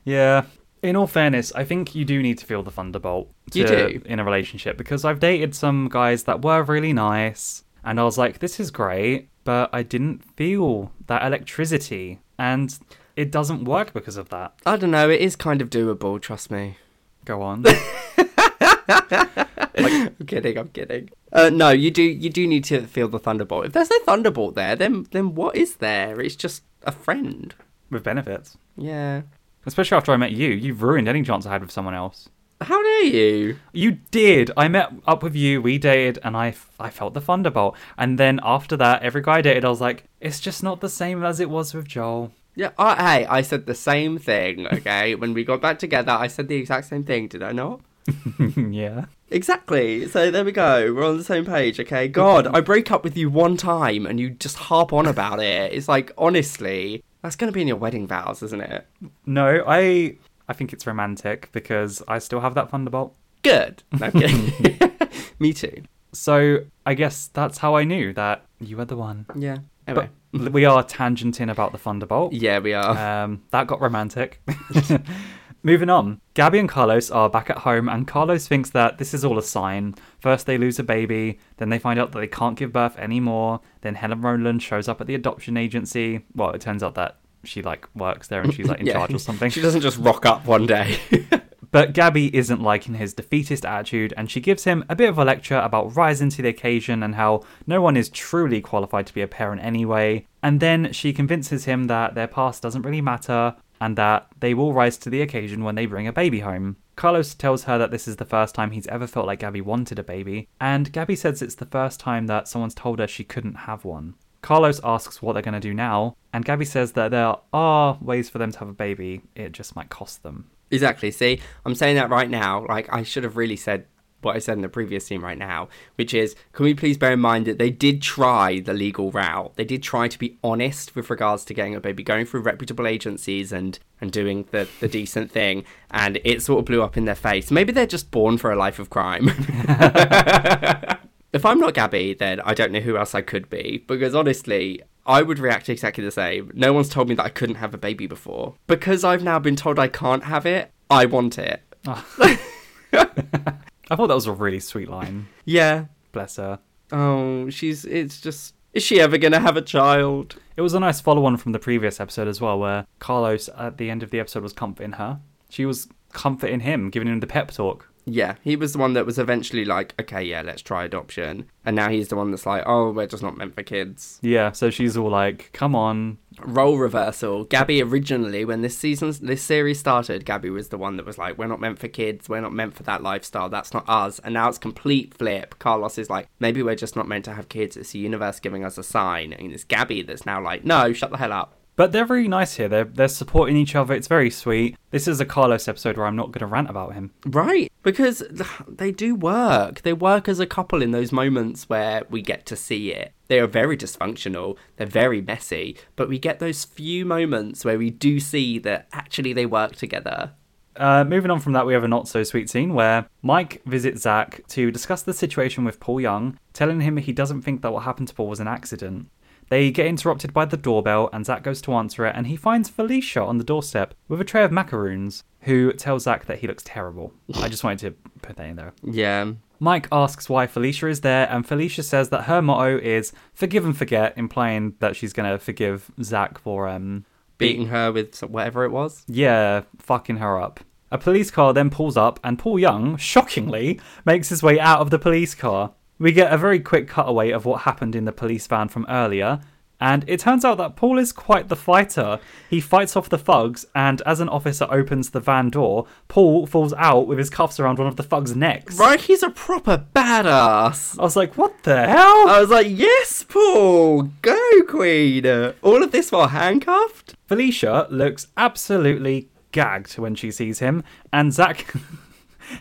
S1: Yeah. In all fairness, I think you do need to feel the thunderbolt to,
S2: You do.
S1: in a relationship because I've dated some guys that were really nice and I was like, this is great, but I didn't feel that electricity and it doesn't work because of that.
S2: I don't know, it is kind of doable, trust me.
S1: Go on.
S2: I'm kidding, I'm kidding. Uh, no, you do you do need to feel the thunderbolt. If there's no thunderbolt there, then then what is there? It's just a friend.
S1: with benefits.
S2: Yeah.
S1: Especially after I met you, you've ruined any chance I had with someone else.
S2: How dare you?
S1: You did. I met up with you, we dated, and I, f- I felt the thunderbolt. And then after that, every guy I dated, I was like, it's just not the same as it was with Joel.
S2: Yeah, I, hey, I said the same thing, okay? when we got back together, I said the exact same thing, did I not?
S1: yeah.
S2: Exactly. So there we go. We're on the same page, okay? God, I break up with you one time and you just harp on about it. It's like, honestly, that's going to be in your wedding vows, isn't it?
S1: No, I I think it's romantic because I still have that thunderbolt.
S2: Good. No, Me too.
S1: So I guess that's how I knew that you were the one.
S2: Yeah. Anyway.
S1: But we are tangenting about the thunderbolt.
S2: yeah, we are.
S1: Um, that got romantic. Moving on, Gabby and Carlos are back at home, and Carlos thinks that this is all a sign. First, they lose a baby, then they find out that they can't give birth anymore. Then Helen Rowland shows up at the adoption agency. Well, it turns out that she like works there and she's like in
S2: yeah.
S1: charge or something.
S2: She doesn't just rock up one day.
S1: But Gabby isn't liking his defeatist attitude, and she gives him a bit of a lecture about rising to the occasion and how no one is truly qualified to be a parent anyway. And then she convinces him that their past doesn't really matter and that they will rise to the occasion when they bring a baby home. Carlos tells her that this is the first time he's ever felt like Gabby wanted a baby, and Gabby says it's the first time that someone's told her she couldn't have one. Carlos asks what they're going to do now, and Gabby says that there are ways for them to have a baby, it just might cost them.
S2: Exactly. See, I'm saying that right now. Like, I should have really said what I said in the previous scene right now, which is, can we please bear in mind that they did try the legal route? They did try to be honest with regards to getting a baby, going through reputable agencies and and doing the the decent thing, and it sort of blew up in their face. Maybe they're just born for a life of crime. if I'm not Gabby, then I don't know who else I could be. Because honestly, I would react exactly the same. No one's told me that I couldn't have a baby before. Because I've now been told I can't have it, I want it. Ah.
S1: I thought that was a really sweet line.
S2: Yeah.
S1: Bless her.
S2: Oh, she's. It's just. Is she ever gonna have a child?
S1: It was a nice follow on from the previous episode as well, where Carlos at the end of the episode was comforting her. She was comforting him, giving him the pep talk.
S2: Yeah, he was the one that was eventually like, okay, yeah, let's try adoption. And now he's the one that's like, oh, we're just not meant for kids.
S1: Yeah, so she's all like, come on.
S2: Role reversal. Gabby originally, when this season, this series started, Gabby was the one that was like, we're not meant for kids. We're not meant for that lifestyle. That's not us. And now it's complete flip. Carlos is like, maybe we're just not meant to have kids. It's the universe giving us a sign. And it's Gabby that's now like, no, shut the hell up.
S1: But they're really nice here. They're, they're supporting each other. It's very sweet. This is a Carlos episode where I'm not going to rant about him.
S2: Right, because they do work. They work as a couple in those moments where we get to see it. They are very dysfunctional, they're very messy, but we get those few moments where we do see that actually they work together.
S1: Uh, moving on from that, we have a not so sweet scene where Mike visits Zach to discuss the situation with Paul Young, telling him he doesn't think that what happened to Paul was an accident. They get interrupted by the doorbell, and Zach goes to answer it, and he finds Felicia on the doorstep with a tray of macaroons, who tells Zach that he looks terrible. I just wanted to put that in there.
S2: Yeah.
S1: Mike asks why Felicia is there, and Felicia says that her motto is forgive and forget, implying that she's going to forgive Zach for, um,
S2: Beating her with whatever it was.
S1: yeah, fucking her up. A police car then pulls up, and Paul Young, shockingly, makes his way out of the police car. We get a very quick cutaway of what happened in the police van from earlier, And it turns out that Paul is quite the fighter. He fights off the thugs, and as an officer opens the van door, Paul falls out with his cuffs around one of the thugs' necks.
S2: Right, he's a proper badass.
S1: I was like, what the hell?
S2: I was like, yes, Paul, go, Queen. All of this while handcuffed?
S1: Felicia looks absolutely gagged when she sees him, and Zach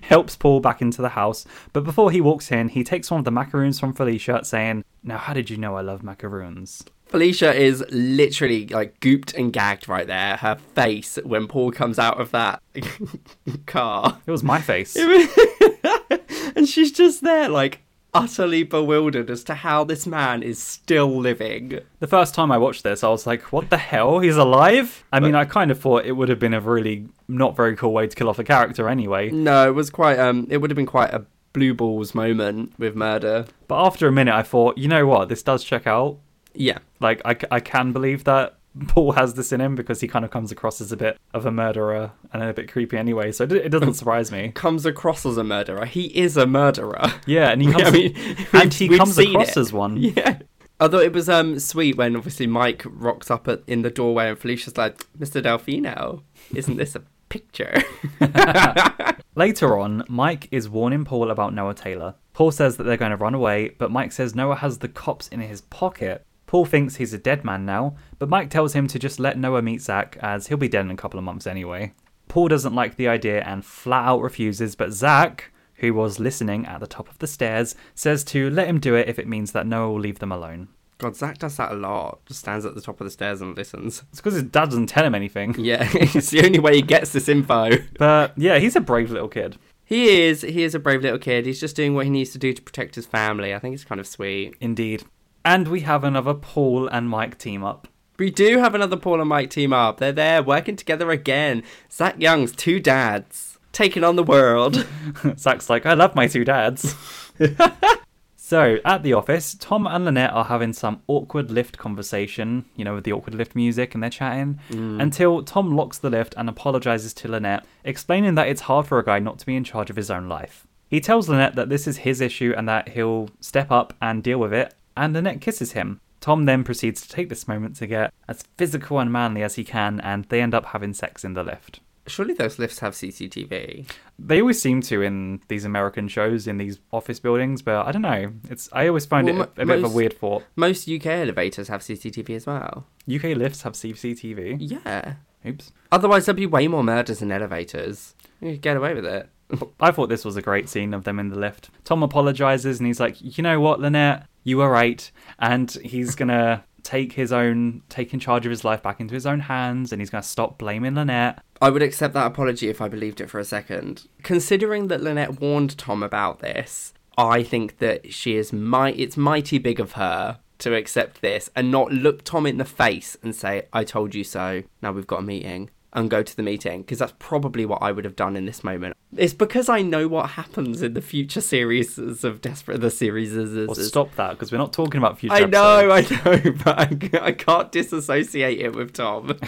S1: helps Paul back into the house. But before he walks in, he takes one of the macaroons from Felicia, saying, Now, how did you know I love macaroons?
S2: Felicia is literally like gooped and gagged right there. Her face when Paul comes out of that car.
S1: It was my face.
S2: and she's just there, like utterly bewildered as to how this man is still living.
S1: The first time I watched this, I was like, what the hell? He's alive? I mean, I kind of thought it would have been a really not very cool way to kill off a character anyway.
S2: No, it was quite, um, it would have been quite a blue balls moment with murder.
S1: But after a minute, I thought, you know what? This does check out.
S2: Yeah.
S1: Like, I, I can believe that Paul has this in him because he kind of comes across as a bit of a murderer and a bit creepy anyway. So it, it doesn't surprise me.
S2: Comes across as a murderer. He is a murderer.
S1: Yeah, and he comes,
S2: I mean,
S1: and he comes across
S2: it.
S1: as one.
S2: Yeah. Although it was um sweet when obviously Mike rocks up at, in the doorway and Felicia's like, Mr. Delfino, isn't this a picture?
S1: Later on, Mike is warning Paul about Noah Taylor. Paul says that they're going to run away, but Mike says Noah has the cops in his pocket. Paul thinks he's a dead man now, but Mike tells him to just let Noah meet Zach, as he'll be dead in a couple of months anyway. Paul doesn't like the idea and flat out refuses, but Zach, who was listening at the top of the stairs, says to let him do it if it means that Noah will leave them alone.
S2: God, Zach does that a lot. Just stands at the top of the stairs and listens.
S1: It's because his dad doesn't tell him anything.
S2: Yeah, it's the only way he gets this info.
S1: But yeah, he's a brave little kid.
S2: He is. He is a brave little kid. He's just doing what he needs to do to protect his family. I think it's kind of sweet.
S1: Indeed. And we have another Paul and Mike team up.
S2: We do have another Paul and Mike team up. They're there working together again. Zach Young's two dads taking on the world.
S1: Zach's like, I love my two dads. so, at the office, Tom and Lynette are having some awkward lift conversation, you know, with the awkward lift music, and they're chatting mm. until Tom locks the lift and apologizes to Lynette, explaining that it's hard for a guy not to be in charge of his own life. He tells Lynette that this is his issue and that he'll step up and deal with it, and Lynette kisses him. Tom then proceeds to take this moment to get as physical and manly as he can, and they end up having sex in the lift.
S2: Surely those lifts have CCTV.
S1: They always seem to in these American shows in these office buildings, but I don't know. It's I always find
S2: Well,
S1: it a, a
S2: mo-
S1: bit of a weird thought.
S2: Most UK elevators have CCTV as well.
S1: UK lifts have CCTV.
S2: Yeah.
S1: Oops.
S2: Otherwise, there'd be way more murders in elevators. You could get away with it.
S1: I thought this was a great scene of them in the lift. Tom apologizes and he's like, "You know what, Lynette, you were right," and he's gonna take his own, take in charge of his life back into his own hands, and he's gonna stop blaming Lynette.
S2: I would accept that apology if I believed it for a second. Considering that Lynette warned Tom about this, I think that she is might it's mighty big of her to accept this and not look Tom in the face and say, I told you so, now we've got a meeting. And go to the meeting because that's probably what I would have done in this moment. It's because I know what happens in the future series of Desperate. The series is,
S1: Well, stop that because we're not talking about future.
S2: I know,
S1: episodes.
S2: I know, but I, I can't disassociate it with Tom.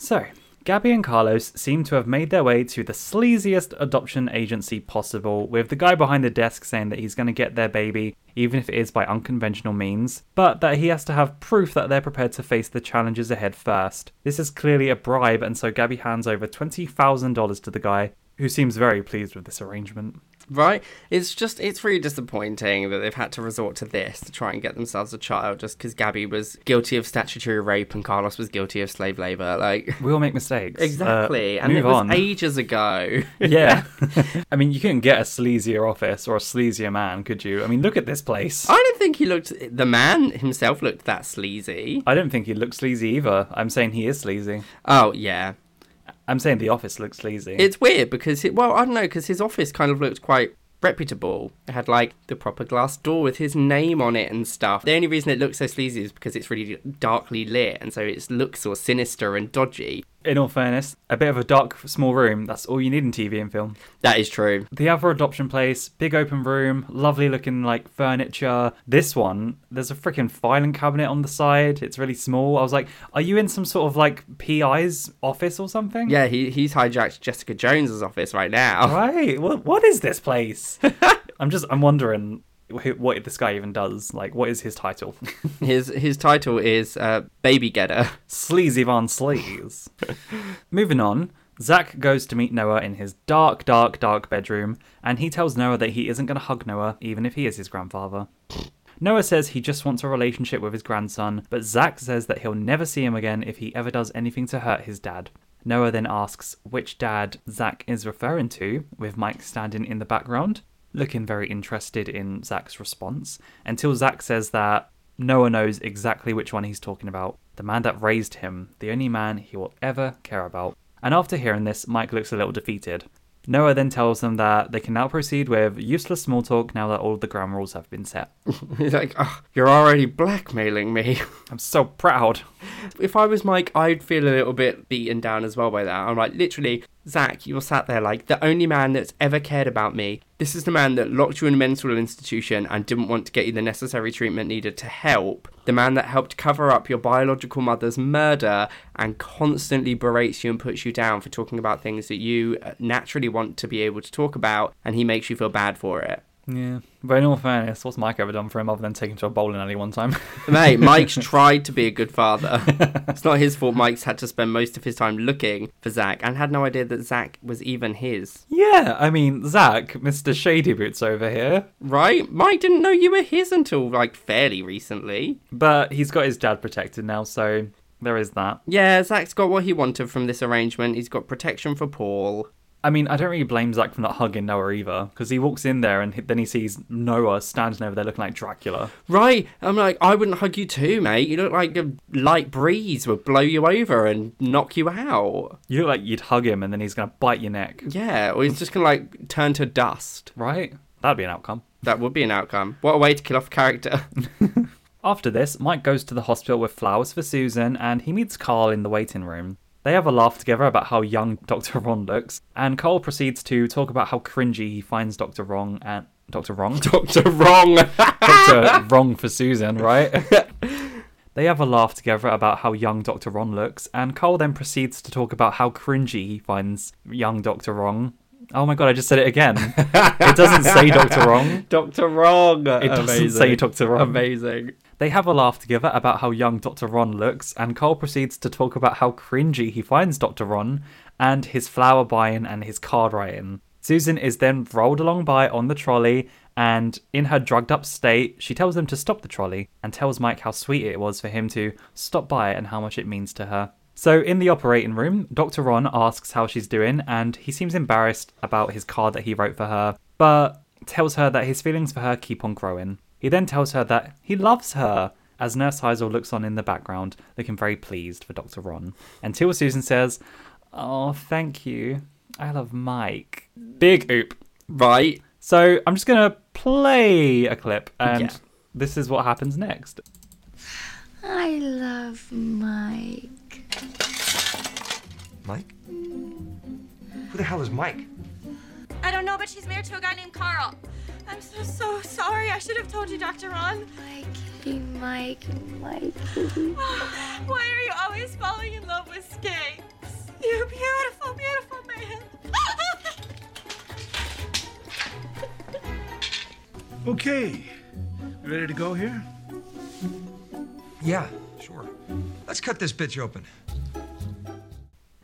S1: So, Gabby and Carlos seem to have made their way to the sleaziest adoption agency possible, with the guy behind the desk saying that he's going to get their baby, even if it is by unconventional means, but that he has to have proof that they're prepared to face the challenges ahead first. This is clearly a bribe, and so Gabby hands over $20,000 to the guy, who seems very pleased with this arrangement.
S2: Right? It's just, it's really disappointing that they've had to resort to this to try and get themselves a child just because Gabby was guilty of statutory rape and Carlos was guilty of slave labor. Like,
S1: We all make mistakes.
S2: exactly.
S1: Uh,
S2: and it was
S1: on.
S2: ages ago.
S1: yeah. I mean, you couldn't get a sleazier office or a sleazier man, could you? I mean, look at this place.
S2: I don't think he looked, the man himself looked that sleazy.
S1: I don't think he looked sleazy either. I'm saying he is sleazy.
S2: Oh, yeah.
S1: I'm saying the office looks sleazy.
S2: It's weird because, it, well, I don't know, because his office kind of looked quite reputable. It had like the proper glass door with his name on it and stuff. The only reason it looks so sleazy is because it's really darkly lit and so it looks all sinister and dodgy.
S1: In all fairness, a bit of a dark, small room, that's all you need in TV and film.
S2: That is true.
S1: The other adoption place, big open room, lovely looking like furniture. This one, there's a freaking filing cabinet on the side. It's really small. I was like, are you in some sort of like PI's office or something?
S2: Yeah, he, he's hijacked Jessica Jones's office right now.
S1: Right. What, what is this place? I'm just, I'm wondering. Wh- what this guy even does. Like, what is his title?
S2: His his title is uh, Baby Getter.
S1: Sleazy Von Sleaze. Moving on, Zach goes to meet Noah in his dark, dark, dark bedroom, and he tells Noah that he isn't going to hug Noah, even if he is his grandfather. Noah says he just wants a relationship with his grandson, but Zach says that he'll never see him again if he ever does anything to hurt his dad. Noah then asks which dad Zach is referring to, with Mike standing in the background, looking very interested in Zach's response, until Zach says that Noah knows exactly which one he's talking about the man that raised him, the only man he will ever care about. And after hearing this, Mike looks a little defeated. Noah then tells them that they can now proceed with useless small talk now that all the ground rules have been set.
S2: He's like, oh, you're already blackmailing me.
S1: I'm so proud.
S2: if I was Mike, I'd feel a little bit beaten down as well by that. I'm like, literally, Zach, you're sat there like the only man that's ever cared about me. This is the man that locked you in a mental institution and didn't want to get you the necessary treatment needed to help. The man that helped cover up your biological mother's murder and constantly berates you and puts you down for talking about things that you uh, naturally want to be able to talk about, and he makes you feel bad for it.
S1: Yeah, but in all fairness, what's Mike ever done for him other than taking to a bowling alley one time?
S2: Mate, Mike's tried to be a good father. it's not his fault Mike's had to spend most of his time looking for Zach and had no idea that Zach was even his.
S1: yeah, I mean, Zach, Mr. Shady Boots over here.
S2: Right? Mike didn't know you were his until, like, fairly recently.
S1: But he's got his dad protected now, so there is that.
S2: Yeah, Zach's got what he wanted from this arrangement. He's got protection for Paul.
S1: I mean, I don't really blame Zach for not hugging Noah either, because he walks in there and he- then he sees Noah standing over there looking like Dracula.
S2: Right? I'm like, I wouldn't hug you too, mate. You look like a light breeze would blow you over and knock you out.
S1: You look like you'd hug him and then he's going to bite your neck,
S2: Yeah, or he's just gonna, like, turn to dust.
S1: right? That'd be an outcome.
S2: That would be an outcome. What a way to kill off a character.
S1: After this, Mike goes to the hospital with flowers for Susan and he meets Carl in the waiting room. They have a laugh together about how young Dr. Ron looks, and Carl proceeds to talk about how cringy he finds Dr. Wrong and Dr. Wrong?
S2: Doctor Wrong.
S1: Dr. Wrong for Susan, right? they have a laugh together about how young Dr. Ron looks, and Carl then proceeds to talk about how cringy he finds young Dr. Wrong. Oh my god, I just said it again. it doesn't say Dr. Wrong.
S2: Doctor Wrong.
S1: It doesn't say Dr. Wrong.
S2: Amazing.
S1: They have a laugh together about how young Dr. Ron looks, and Carl proceeds to talk about how cringy he finds Dr. Ron and his flower buying and his card writing. Susan is then rolled along by on the trolley, and in her drugged up state, she tells them to stop the trolley and tells Mike how sweet it was for him to stop by and how much it means to her. So, in the operating room, Dr. Ron asks how she's doing, and he seems embarrassed about his card that he wrote for her, but tells her that his feelings for her keep on growing. He then tells her that he loves her, as Nurse Heisel looks on in the background, looking very pleased for Dr. Ron. Until Susan says, Oh, thank you. I love Mike. Big oop.
S2: Right.
S1: So I'm just going to play a clip, and
S2: Yeah.
S1: this is what happens next.
S6: I love Mike.
S7: Mike? Who the hell is Mike?
S8: I don't know, but she's married to a guy named Carl. I'm so, so sorry. I should have told you, Dr. Ron.
S6: Mikey, Mike, Mike.
S8: Why are you always falling in love with skates? You beautiful, beautiful man.
S9: Okay. You ready to go here?
S7: Yeah, sure. Let's cut this bitch open.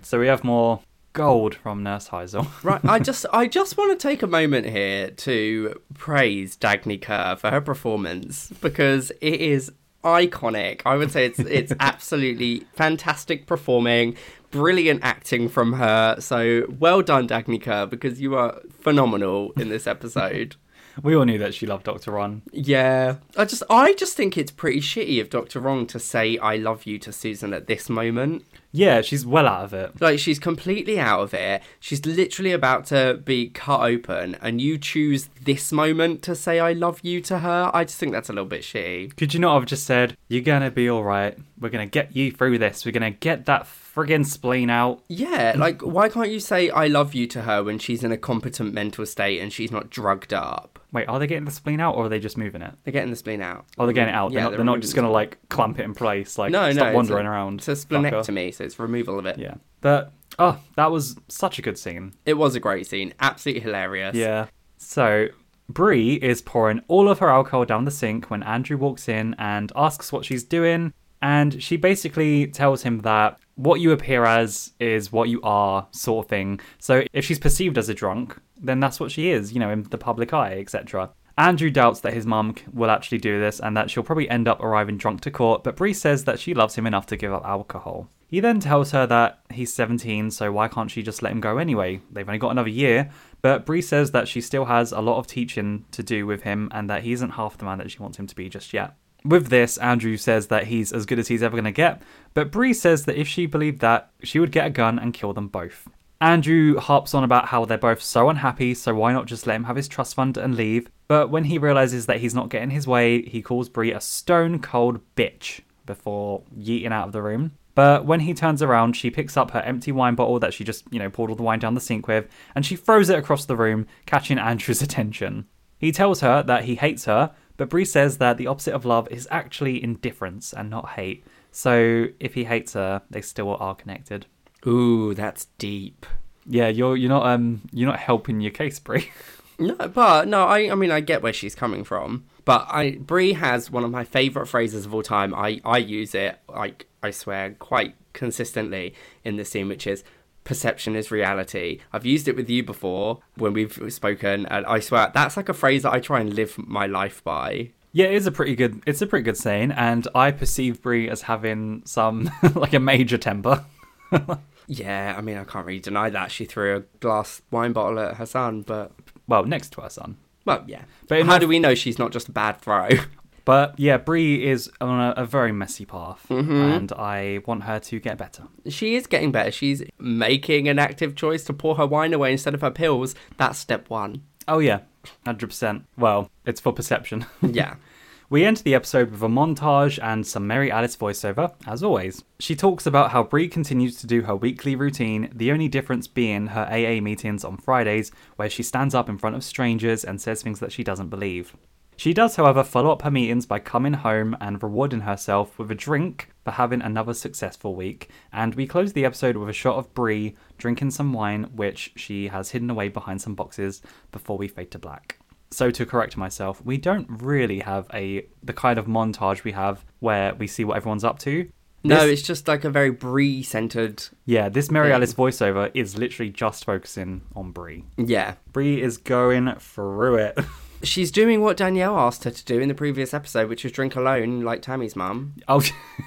S1: So we have more gold from Nurse Heisel.
S2: Right. I just I just want to take a moment here to praise Dagney Kerr for her performance because it is iconic. I would say it's it's absolutely fantastic performing, brilliant acting from her. So well done, Dagney Kerr, because you are phenomenal in this episode.
S1: we all knew that she loved Dr. Ron.
S2: Yeah, I just I just think it's pretty shitty of Doctor Wrong to say I love you to Susan at this moment.
S1: Yeah, she's well out of it.
S2: Like she's completely out of it. She's literally about to be cut open, and you choose this moment to say I love you to her. I just think that's a little bit shitty.
S1: Could you not have just said, You're gonna be alright. We're gonna get you through this. We're gonna get that friggin' spleen out.
S2: Yeah, like why can't you say I love you to her when she's in a competent mental state and she's not drugged up?
S1: Wait, are they getting the spleen out or are they just moving it?
S2: They're getting the spleen out.
S1: Oh, they're getting it out.
S2: Yeah,
S1: they're not,
S2: they're
S1: they're not just gonna like clamp it in place. Like
S2: No,
S1: stop
S2: no,
S1: wandering
S2: it's a,
S1: around.
S2: It's a
S1: fucker.
S2: splenectomy, so it's removal of it.
S1: Yeah, but oh, that was such a good scene.
S2: It was a great scene, absolutely hilarious.
S1: Yeah. So Bree is pouring all of her alcohol down the sink when Andrew walks in and asks what she's doing. And she basically tells him that what you appear as is what you are, sort of thing. So if she's perceived as a drunk, then that's what she is, you know, in the public eye, etc. Andrew doubts that his mum will actually do this and that she'll probably end up arriving drunk to court, but Bree says that she loves him enough to give up alcohol. He then tells her that he's 17, so why can't she just let him go anyway? They've only got another year. But Bree says that she still has a lot of teaching to do with him and that he isn't half the man that she wants him to be just yet. With this, Andrew says that he's as good as he's ever going to get, but Bree says that if she believed that, she would get a gun and kill them both. Andrew harps on about how they're both so unhappy, so why not just let him have his trust fund and leave? But when he realizes that he's not getting his way, he calls Bree a stone cold bitch before yeeting out of the room. But when he turns around, she picks up her empty wine bottle that she just, you know, poured all the wine down the sink with, and she throws it across the room, catching Andrew's attention. He tells her that he hates her, but Bree says that the opposite of love is actually indifference and not hate. So if he hates her, they still are connected.
S2: Ooh, that's deep.
S1: Yeah, you're you're not um you're not helping your case, Bree.
S2: No, but no, I I mean I get where she's coming from. But I Bree has one of my favourite phrases of all time. I, I use it like I swear quite consistently in this scene, which is perception is reality. I've used it with you before when we've spoken, and I swear that's like a phrase that I try and live my life by.
S1: Yeah, it is a pretty good. It's a pretty good saying, and I perceive Bree as having some like a major temper.
S2: Yeah, I mean I can't really deny that she threw a glass wine bottle at her son, but
S1: well, next to her son.
S2: well, yeah.
S1: But
S2: how
S1: my-
S2: do we know she's not just a bad throw?
S1: But yeah, Bree is on a, a very messy path, mm-hmm. and I want her to get better.
S2: she is getting better. She's making an active choice to pour her wine away instead of her pills. That's step one.
S1: Oh yeah, hundred percent. Well, it's for perception.
S2: Yeah.
S1: We end the episode with a montage and some Mary Alice voiceover, as always. She talks about how Bree continues to do her weekly routine, the only difference being her AA meetings on Fridays, where she stands up in front of strangers and says things that she doesn't believe. She does, however, follow up her meetings by coming home and rewarding herself with a drink for having another successful week. And we close the episode with a shot of Bree drinking some wine, which she has hidden away behind some boxes before we fade to black. So to correct myself, we don't really have a the kind of montage we have where we see what everyone's up to.
S2: No, it's just like a very Bree centered.
S1: yeah, this Mary
S2: thing.
S1: Alice voiceover is literally just focusing on Bree.
S2: Yeah.
S1: Bree is going through it.
S2: She's doing what Danielle asked her to do in the previous episode, which was drink alone like Tammy's mum.
S1: oh,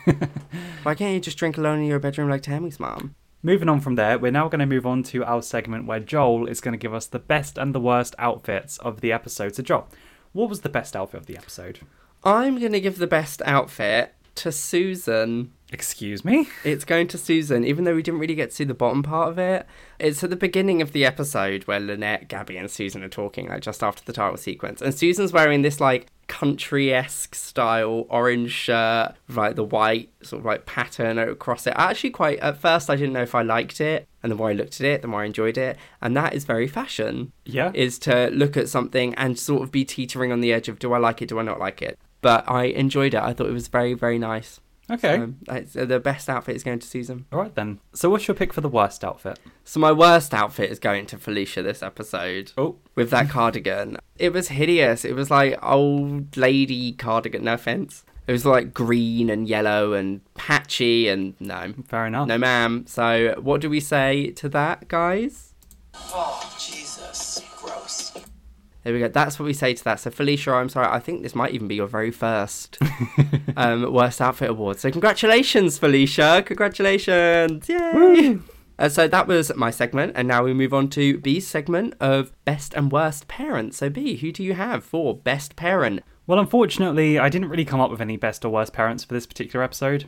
S2: Why can't you just drink alone in your bedroom like Tammy's mum?
S1: moving on from there, we're now going to move on to our segment where Joel is going to give us the best and the worst outfits of the episode. So, Joel, what was the best outfit of the episode?
S2: I'm going to give the best outfit to Susan.
S1: Excuse me?
S2: It's going to Susan, even though we didn't really get to see the bottom part of it. It's at the beginning of the episode where Lynette, Gabby, and Susan are talking, like just after the title sequence. And Susan's wearing this like country esque style orange shirt with like the white sort of like pattern across it. I actually quite at first I didn't know if I liked it, and the more I looked at it, the more I enjoyed it. And that is very fashion.
S1: Yeah.
S2: Is to look at something and sort of be teetering on the edge of do I like it, do I not like it? But I enjoyed it. I thought it was very, very nice.
S1: Okay.
S2: It's, uh, the best outfit is going to Susan.
S1: All right then. So, what's your pick for the worst outfit?
S2: So my worst outfit is going to Felicia this episode.
S1: Oh.
S2: With that cardigan. It was hideous. It was like old lady cardigan, no offense. It was like green and yellow and patchy and no.
S1: Fair enough.
S2: No ma'am. So what do we say to that, guys?
S10: Oh, Jesus.
S2: There we go. That's what we say to that. So Felicia, I'm sorry. I think this might even be your very first um, worst outfit award. So congratulations, Felicia. Congratulations. Yay. Uh, so that was my segment, and now we move on to B's segment of best and worst parents. So B, who do you have for best parent?
S1: Well, unfortunately, I didn't really come up with any best or worst parents for this particular episode,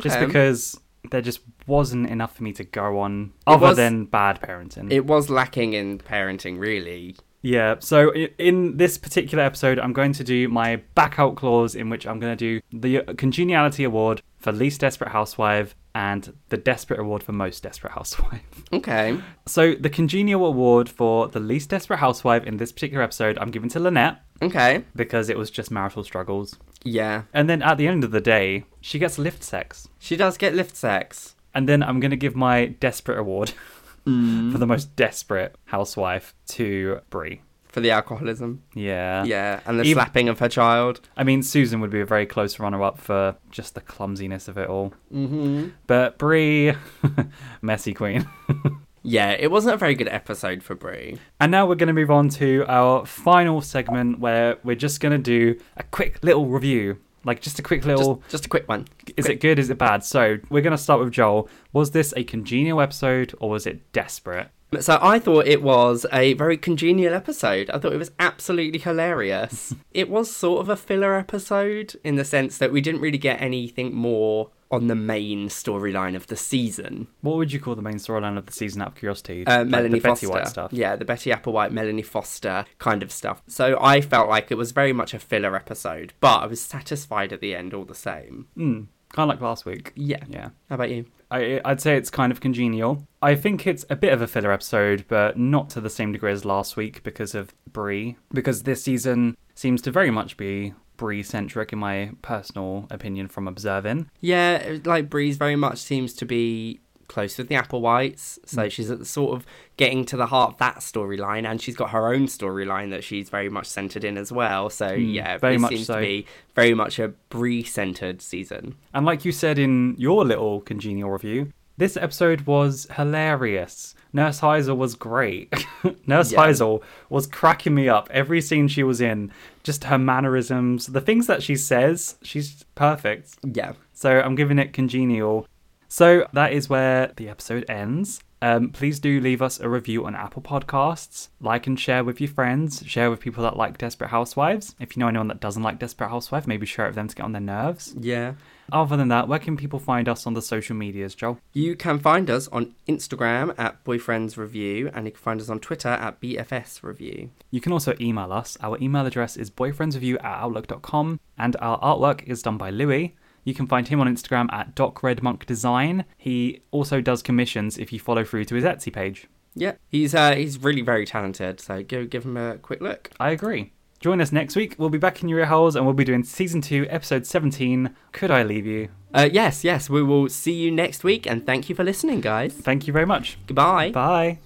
S1: just because there just wasn't enough for me to go on other
S2: was-
S1: than bad parenting.
S2: It was lacking in parenting, really.
S1: Yeah, so in this particular episode, I'm going to do my back out clause in which I'm going to do the uh, Congeniality Award for Least Desperate Housewife and the Desperate Award for Most Desperate Housewife.
S2: Okay.
S1: So, the Congenial Award for the Least Desperate Housewife in this particular episode, I'm giving to Lynette
S2: Okay.
S1: because it was just marital struggles.
S2: Yeah.
S1: And then at the end of the day, she gets lift sex.
S2: She does get lift sex.
S1: And then I'm going to give my Desperate Award for the most desperate housewife to Bree.
S2: for the alcoholism.
S1: Yeah.
S2: Yeah, and the
S1: Even-
S2: slapping of her child.
S1: I mean, Susan would be a very close runner-up for just the clumsiness of it all.
S2: Mm-hmm.
S1: But Bree, messy queen.
S2: Yeah, it wasn't a very good episode for Bree.
S1: And now we're going to move on to our final segment where we're just going to do a quick little review. Like just a quick little.
S2: Just, just a quick one.
S1: Is
S2: Quick.
S1: it good? Is it bad? So we're going to start with Joel. Was this a congenial episode or was it desperate?
S2: So I thought it was a very congenial episode. I thought it was absolutely hilarious. it was sort of a filler episode in the sense that we didn't really get anything more on the main storyline of the season.
S1: What would you call the main storyline of the season out of curiosity?
S2: Uh,
S1: Like
S2: Melanie
S1: the Betty
S2: Foster.
S1: White stuff.
S2: Yeah, the Betty Applewhite, Melanie Foster kind of stuff. So I felt like it was very much a filler episode, but I was satisfied at the end all the same.
S1: Mm, kind of like last week.
S2: Yeah.
S1: Yeah.
S2: How about you?
S1: I, I'd say it's kind of congenial. I think it's a bit of a filler episode, but not to the same degree as last week because of Bree. Because this season seems to very much be Bree centric, in my personal opinion, from observing.
S2: Yeah, like Breeze very much seems to be close with the Applewhites, so
S1: Mm.
S2: she's at the sort of getting to the heart of that storyline, and she's got her own storyline that she's very much centered in as well. So
S1: Mm,
S2: yeah,
S1: very
S2: it
S1: much
S2: seems
S1: so.
S2: to be very much a Bree centered season.
S1: And like you said in your little congenial review, this episode was hilarious. Nurse Heisel was great. Nurse
S2: Yeah.
S1: Heisel was cracking me up every scene she was in. Just her mannerisms, the things that she says, she's perfect.
S2: Yeah.
S1: So I'm giving it congenial. So that is where the episode ends. Um, please do leave us a review on Apple Podcasts. Like and share with your friends. Share with people that like Desperate Housewives. If you know anyone that doesn't like Desperate Housewives, maybe share it with them to get on their nerves.
S2: Yeah.
S1: Other than that, where can people find us on the social medias, Joel?
S2: You can find us on Instagram at Boyfriends Review, and you can find us on Twitter at BFS Review.
S1: You can also email us. Our email address is boyfriendsreview at outlook.com, and our artwork is done by Louis. You can find him on Instagram at DocRedMonkDesign. He also does commissions if you follow through to his Etsy page.
S2: Yeah, he's uh, he's really very talented. So go give him a quick look.
S1: I agree. Join us next week. We'll be back in your ear holes and we'll be doing season 2, episode 17. Could I leave you?
S2: Uh, yes, yes, we will see you next week, and thank you for listening, guys.
S1: Thank you very much.
S2: Goodbye.
S1: Bye.